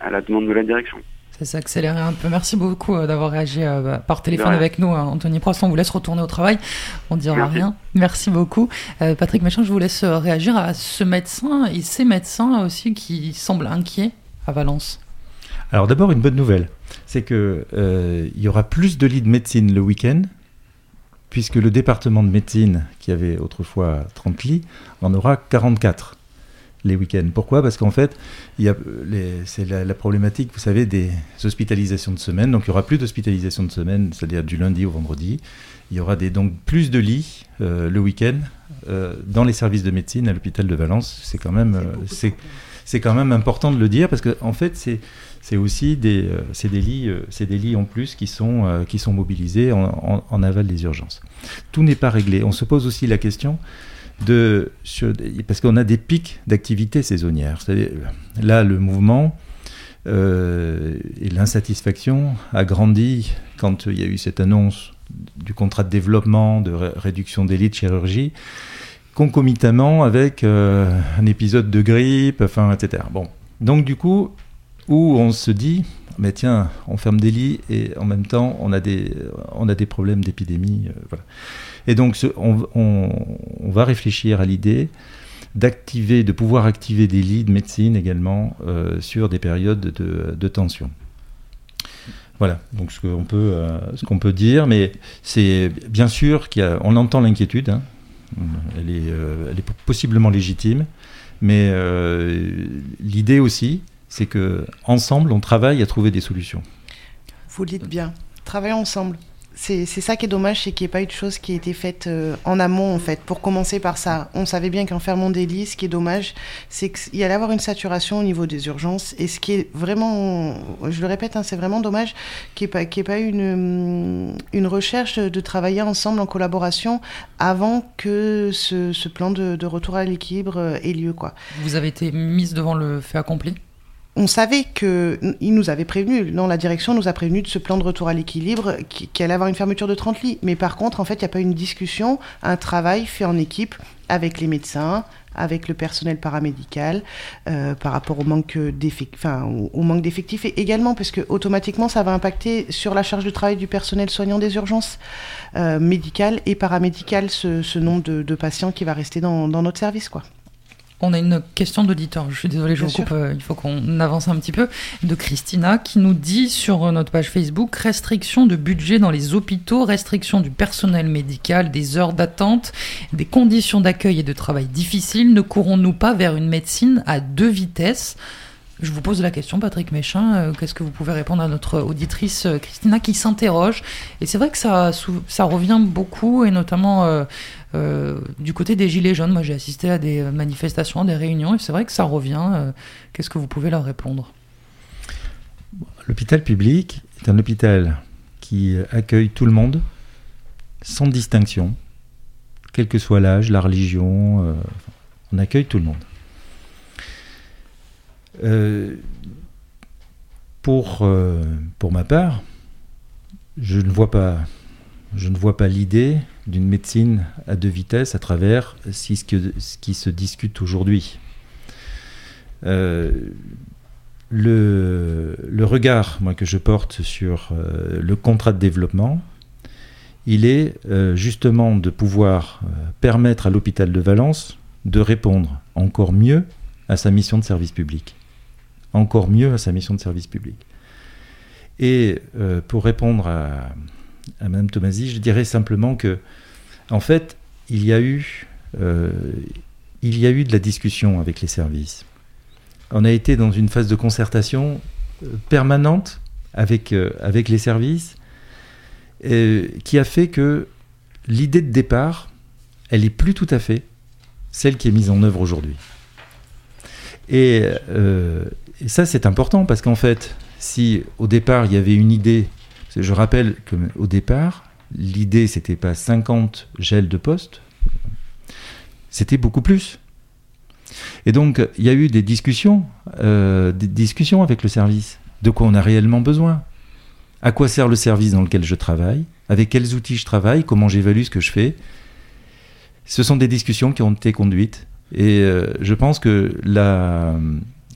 à la demande de la direction. Ça s'est accéléré un peu. Merci beaucoup euh, d'avoir réagi euh, bah, par téléphone avec nous, hein, Anthony Prost. On vous laisse retourner au travail. On dira Merci. rien. Merci beaucoup. Euh, Patrick Méchin, je vous laisse réagir à ce médecin et ces médecins aussi qui semblent inquiets à Valence. Alors d'abord, une bonne nouvelle, c'est que euh, il y aura plus de lits de médecine le week-end, puisque le département de médecine, qui avait autrefois 30 lits, en aura 44 les week-ends. Pourquoi? Parce qu'en fait, c'est la, la problématique, vous savez, des hospitalisations de semaine. Donc il y aura plus d'hospitalisations de semaine, c'est-à-dire du lundi au vendredi. Il y aura des, donc plus de lits euh, le week-end euh, dans les services de médecine à l'hôpital de Valence. C'est quand même, euh, c'est c'est quand même important de le dire parce que en fait c'est aussi euh, euh, des lits en plus qui sont euh, mobilisés en, aval des urgences. Tout n'est pas réglé. On se pose aussi la question de parce qu'on a des pics d'activité saisonnière. Là, le mouvement et l'insatisfaction a grandi quand il y a eu cette annonce du contrat de développement, de ré- réduction des lits de chirurgie, concomitamment avec euh, un épisode de grippe, enfin, etc. Bon, donc du coup, où on se dit, mais tiens, on ferme des lits et en même temps, on a des, on a des problèmes d'épidémie. euh. Et donc, on, on- on va réfléchir à l'idée d'activer, de pouvoir activer des lits de médecine également euh, sur des périodes de, de tension. Voilà, donc ce qu'on peut, ce peut dire, mais c'est bien sûr qu'on entend l'inquiétude, hein. Elle, est, euh, elle est possiblement légitime, mais euh, l'idée aussi, c'est que ensemble, on travaille à trouver des solutions. Vous dites bien. Travaillons ensemble. C'est ça qui est dommage, c'est qu'il n'y ait pas eu de choses qui aient été faites euh, en amont, en fait. Pour commencer par ça, on savait bien qu'en fermant des lits, ce qui est dommage, c'est qu'il y allait avoir une saturation au niveau des urgences. Et ce qui est vraiment, je le répète, hein, c'est vraiment dommage qu'il n'y ait pas, eu une, une recherche de, travailler ensemble en collaboration avant que ce, ce plan de, de retour à l'équilibre euh, ait lieu, quoi. Vous avez été mise devant le fait accompli? On savait que il nous avait prévenu, non, la direction nous a prévenu de ce plan de retour à l'équilibre qui, qui allait avoir une fermeture de 30 lits. Mais par contre, en fait, il n'y a pas eu une discussion, un travail fait en équipe avec les médecins, avec le personnel paramédical, euh, par rapport au manque d'effectifs, enfin, au, manque d'effectifs, et également parce que automatiquement, ça va impacter sur la charge de travail du personnel soignant des urgences euh, médicales et paramédicales, ce, nombre de, de patients qui va rester dans, dans notre service, quoi. On a une question d'auditeur, je suis désolée, je Bien vous coupe, euh, il faut qu'on avance un petit peu, de Christina qui nous dit sur euh, notre page Facebook restriction de budget dans les hôpitaux, restriction du personnel médical, des heures d'attente, des conditions d'accueil et de travail difficiles. Ne courons-nous pas vers une médecine à deux vitesses? Je vous pose la question, Patrick Méchin, euh, qu'est-ce que vous pouvez répondre à notre auditrice euh, Christina qui s'interroge? Et c'est vrai que ça, revient beaucoup, et notamment du côté des Gilets jaunes. Moi, j'ai assisté à des manifestations, des réunions, et c'est vrai que ça revient. Euh, Qu'est-ce que vous pouvez leur répondre? L'hôpital public est un hôpital qui accueille tout le monde, sans distinction, quel que soit l'âge, la religion, euh, on accueille tout le monde. Euh, euh, pour ma part, je ne vois pas, je ne vois pas l'idée d'une médecine à deux vitesses à travers ce, qui se discute aujourd'hui. Euh, le, regard que je porte sur euh, le contrat de développement, il est euh, justement de pouvoir permettre à l'hôpital de Valence de répondre encore mieux à sa mission de service public. Encore mieux à sa mission de service public. Et pour répondre à, à Tomasi, je dirais simplement que, en fait, il y a eu, euh, il y a eu de la discussion avec les services on a été dans une phase de concertation euh, permanente avec, euh, avec les services qui a fait que l'idée de départ, elle est plus tout à fait celle qui est mise en œuvre aujourd'hui. Et, ça, c'est important parce qu'en fait, si au départ il y avait une idée, je rappelle qu'au départ, l'idée c'était pas 50 gels de poste, c'était beaucoup plus. Et donc, il y a eu des discussions, euh, des discussions avec le service. De quoi on a réellement besoin À quoi sert le service dans lequel je travaille? Avec quels outils je travaille? Comment j'évalue ce que je fais? Ce sont des discussions qui ont été conduites. Et euh, je pense que la,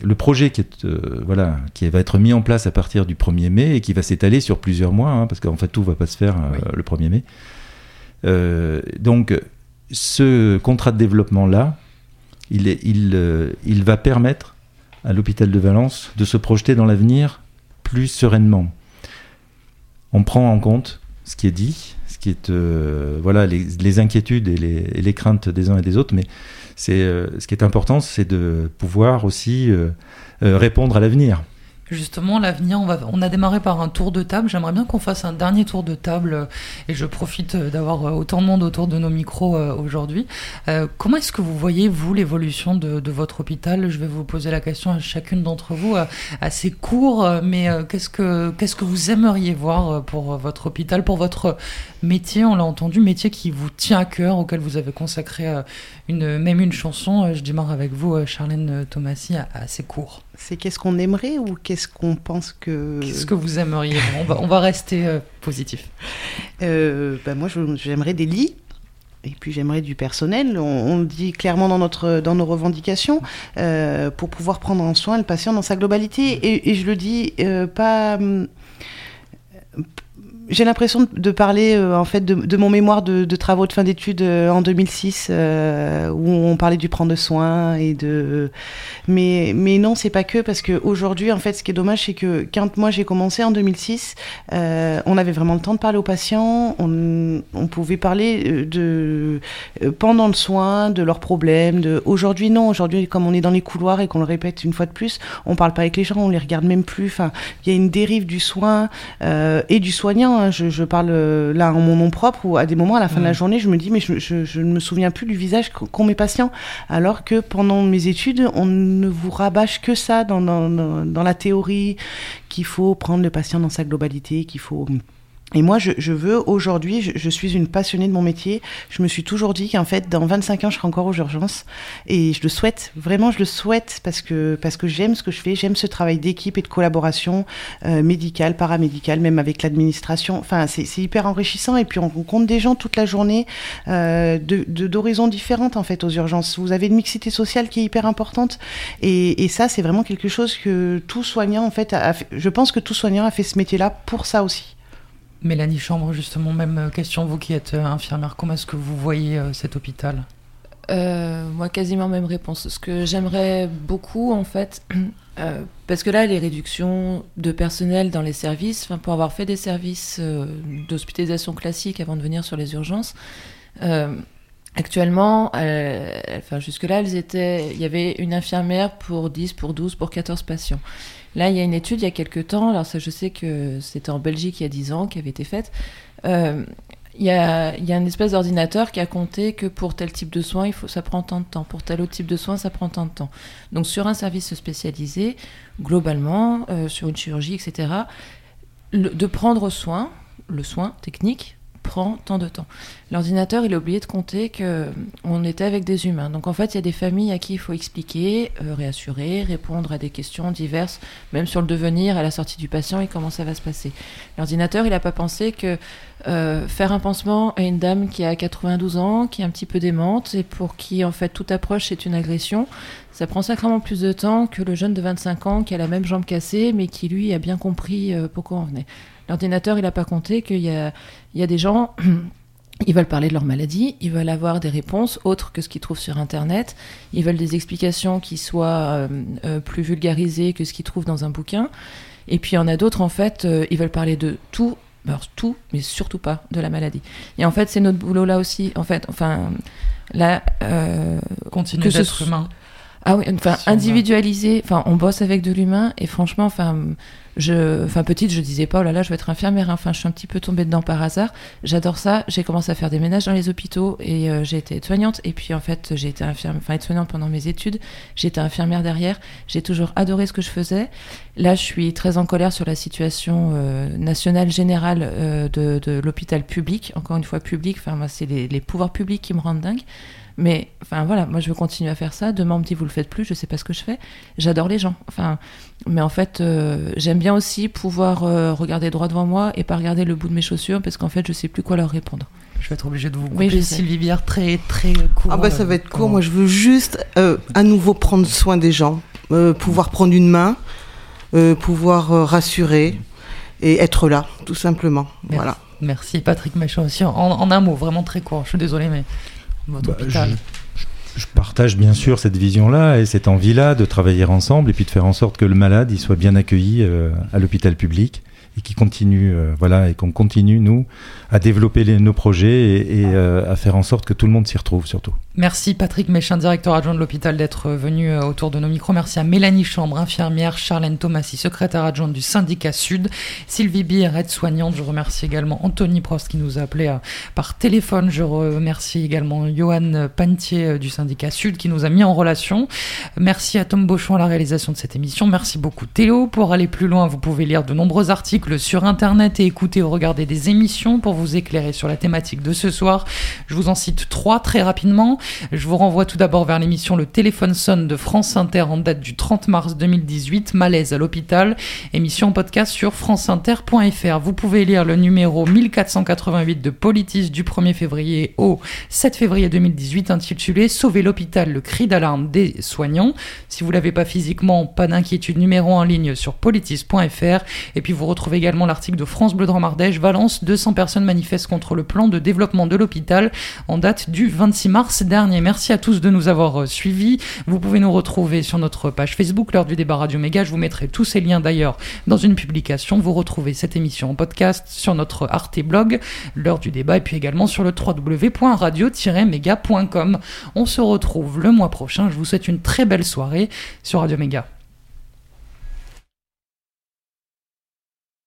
le projet qui, est, euh, voilà, qui va être mis en place à partir du 1er mai et qui va s'étaler sur plusieurs mois, hein, parce qu'en fait tout ne va pas se faire euh, le 1er mai. Euh, donc, ce contrat de développement-là, il, est- il, il va permettre à l'hôpital de Valence de se projeter dans l'avenir plus sereinement. On prend en compte ce qui est dit, euh, voilà les, inquiétudes et les, craintes des uns et des autres, mais c'est euh, ce qui est important, c'est de pouvoir aussi euh, répondre à l'avenir. Justement, l'avenir, on, on a démarré par un tour de table. J'aimerais bien qu'on fasse un dernier tour de table euh, et je profite euh, d'avoir euh, autant de monde autour de nos micros aujourd'hui. Comment est-ce que vous voyez, vous, l'évolution de, votre hôpital? Je vais vous poser la question à chacune d'entre vous, assez court, mais qu'est-ce que qu'est-ce que vous aimeriez voir pour votre hôpital, pour votre métier? On l'a entendu, métier qui vous tient à cœur, auquel vous avez consacré une, même une chanson. Je démarre avec vous, Charlène Thomasy, assez court. C'est qu'est-ce qu'on aimerait ou qu'est-ce qu'on pense que. Qu'est-ce que vous aimeriez on va, on va rester euh, positif. Euh, bah, moi, j'aimerais des lits. et puis j'aimerais du personnel, on, le dit clairement dans, notre, dans nos revendications, euh, pour pouvoir prendre en soin le patient dans sa globalité. Et, je le dis pas j'ai l'impression de parler euh, en fait de, mon mémoire de, travaux de fin d'études euh, en 2006 euh, où on parlait du prendre soin et de mais mais non c'est pas que parce que aujourd'hui en fait ce qui est dommage c'est que quand moi j'ai commencé en 2006 on avait vraiment le temps de parler aux patients on, on pouvait parler de pendant le soin de leurs problèmes de aujourd'hui non aujourd'hui comme on est dans les couloirs et qu'on le répète une fois de plus on parle pas avec les gens on les regarde même plus enfin il y a une dérive du soin et du soignant Hein. je, parle euh, là en mon nom propre, ou à des moments, à la fin de la mm. journée, je me dis, mais je, ne me souviens plus du visage qu'ont mes patients. Alors que pendant mes études, on ne vous rabâche que ça dans, dans la théorie, qu'il faut prendre le patient dans sa globalité, qu'il faut et moi, je, je veux aujourd'hui, je, je, suis une passionnée de mon métier. Je me suis toujours dit qu'en fait, dans 25 ans, je serai encore aux urgences. Et je le souhaite, vraiment, je le souhaite parce que, parce que j'aime ce que je fais. J'aime ce travail d'équipe et de collaboration euh, médicale, paramédicale, même avec l'administration. Enfin, c'est hyper enrichissant. Et puis, on rencontre des gens toute la journée euh, d'horizons de, différentes, en fait, aux urgences. Vous avez une mixité sociale qui est hyper importante. Et, et ça, c'est vraiment quelque chose que tout soignant, en fait, a fait, je pense que tout soignant a fait ce métier-là pour ça aussi. Mélanie Chambre, justement, même euh, question, vous qui êtes euh, infirmière, comment est-ce que vous voyez euh, cet hôpital? Moi, quasiment même réponse. Ce que j'aimerais beaucoup, en fait, parce que là, les réductions de personnel dans les services, pour avoir fait des services d'hospitalisation classique avant de venir sur les urgences, Actuellement, jusque-là, il y avait une infirmière pour 10, pour 12, pour 14 patients. Là, il y a une étude il y a quelques temps, alors ça je sais que c'était en Belgique il y a 10 ans qui avait été faite. Euh, il y, a, il une espèce d'ordinateur qui a compté que pour tel type de soins, il faut, ça prend tant de temps. Pour tel autre type de soins, ça prend tant de temps. Donc sur un service spécialisé, globalement, euh, sur une chirurgie, etc., de prendre soin, le soin technique, prend tant de temps. L'ordinateur, il a oublié de compter que on était avec des humains. Donc en fait, il y a des familles à qui il faut expliquer, euh, réassurer, répondre à des questions diverses, même sur le devenir, à la sortie du patient et comment ça va se passer. L'ordinateur, il n'a pas pensé que euh, faire un pansement à une dame qui a 92 ans, qui est un petit peu démente et pour qui en fait toute approche c'est une agression, ça prend sacrément plus de temps que le jeune de 25 ans qui a la même jambe cassée mais qui lui a bien compris euh, pourquoi on venait. L'ordinateur, il n'a pas compté qu'il y a, il y a des gens, ils veulent parler de leur maladie, ils veulent avoir des réponses autres que ce qu'ils trouvent sur Internet, ils veulent des explications qui soient euh, euh, plus vulgarisées que ce qu'ils trouvent dans un bouquin. Et puis il y en a d'autres, en fait, euh, ils veulent parler de tout, alors tout, mais surtout pas de la maladie. Et en fait, c'est notre boulot là aussi, en fait, enfin, là... Continuer d'être humain. Ah oui, enfin, individualiser, enfin, on bosse avec de l'humain, et franchement, enfin je, enfin petite, je disais pas oh là là, je vais être infirmière. Enfin, je suis un petit peu tombée dedans par hasard. J'adore ça. J'ai commencé à faire des ménages dans les hôpitaux et euh, j'ai été aide-soignante. Et puis en fait, j'ai été infirmière, enfin aide-soignante pendant mes études. J'étais infirmière derrière. J'ai toujours adoré ce que je faisais. Là, je suis très en colère sur la situation euh, nationale générale euh, de, de l'hôpital public. Encore une fois, public. Enfin, moi, c'est les, les pouvoirs publics qui me rendent dingue. Mais enfin voilà, moi je veux continuer à faire ça. Demain on me dit vous le faites plus, je sais pas ce que je fais. J'adore les gens. Enfin, mais en fait euh, j'aime bien aussi pouvoir euh, regarder droit devant moi et pas regarder le bout de mes chaussures parce qu'en fait je sais plus quoi leur répondre. Je vais être obligée de vous couper oui, Sylvie Bière très très court. Ah bah ça va être court. Moi je veux juste euh, à nouveau prendre soin des gens, pouvoir prendre une main, pouvoir rassurer et être là tout simplement. Voilà. Merci Patrick Méchant aussi. En, en, un mot, vraiment très court. Je suis désolée mais. Bah, je, partage bien sûr cette vision-là et cette envie-là de travailler ensemble et puis de faire en sorte que le malade il soit bien accueilli euh, à l'hôpital public et qui continue, euh, voilà, et qu'on continue nous à développer nos projets et, euh, à faire en sorte que tout le monde s'y retrouve surtout. Merci Patrick Méchin, directeur adjoint de l'hôpital, d'être venu euh, autour de nos micros. Merci à Mélanie Chambre, infirmière, Charlène Thomasy, secrétaire adjointe du syndicat Sud, Sylvie Bier, aide-soignante. Je remercie également Anthony Prost qui nous a appelé par téléphone. Je remercie également Johan Pantier du syndicat Sud qui nous a mis en relation. Merci à Tom Beauchamp à la réalisation de cette émission. Merci beaucoup Théo. Pour aller plus loin, vous pouvez lire de nombreux articles articles sur internet et écouter ou regarder des émissions pour vous éclairer sur la thématique de ce soir. Je vous en cite trois très rapidement. Je vous renvoie tout d'abord vers l'émission Le téléphone sonne de France Inter en date du 30 mars 2018, Malaise à l'hôpital, émission podcast sur franceinter.fr. Vous pouvez lire le numéro 1488 de Politis du 1er février au 7 février 2018 intitulé Sauver l'hôpital, le cri d'alarme des soignants. Si vous l'avez pas physiquement, pas d'inquiétude, numéro en ligne sur politis.fr. Et puis vous retrouvez également l'article de France Bleu Dromardèche, Valence, 200 personnes manifestent contre le plan de développement de l'hôpital en date du 26 mars dernier. Merci à tous de nous avoir euh, suivis. Vous pouvez nous retrouver sur notre page Facebook, l'heure du débat Radio Méga. Je vous mettrai tous ces liens d'ailleurs dans une publication. Vous retrouvez cette émission en podcast sur notre Arte blog, l'heure du débat, et puis également sur le www.radio-méga.com. On se retrouve le mois prochain. Je vous souhaite une très belle soirée sur Radio Méga.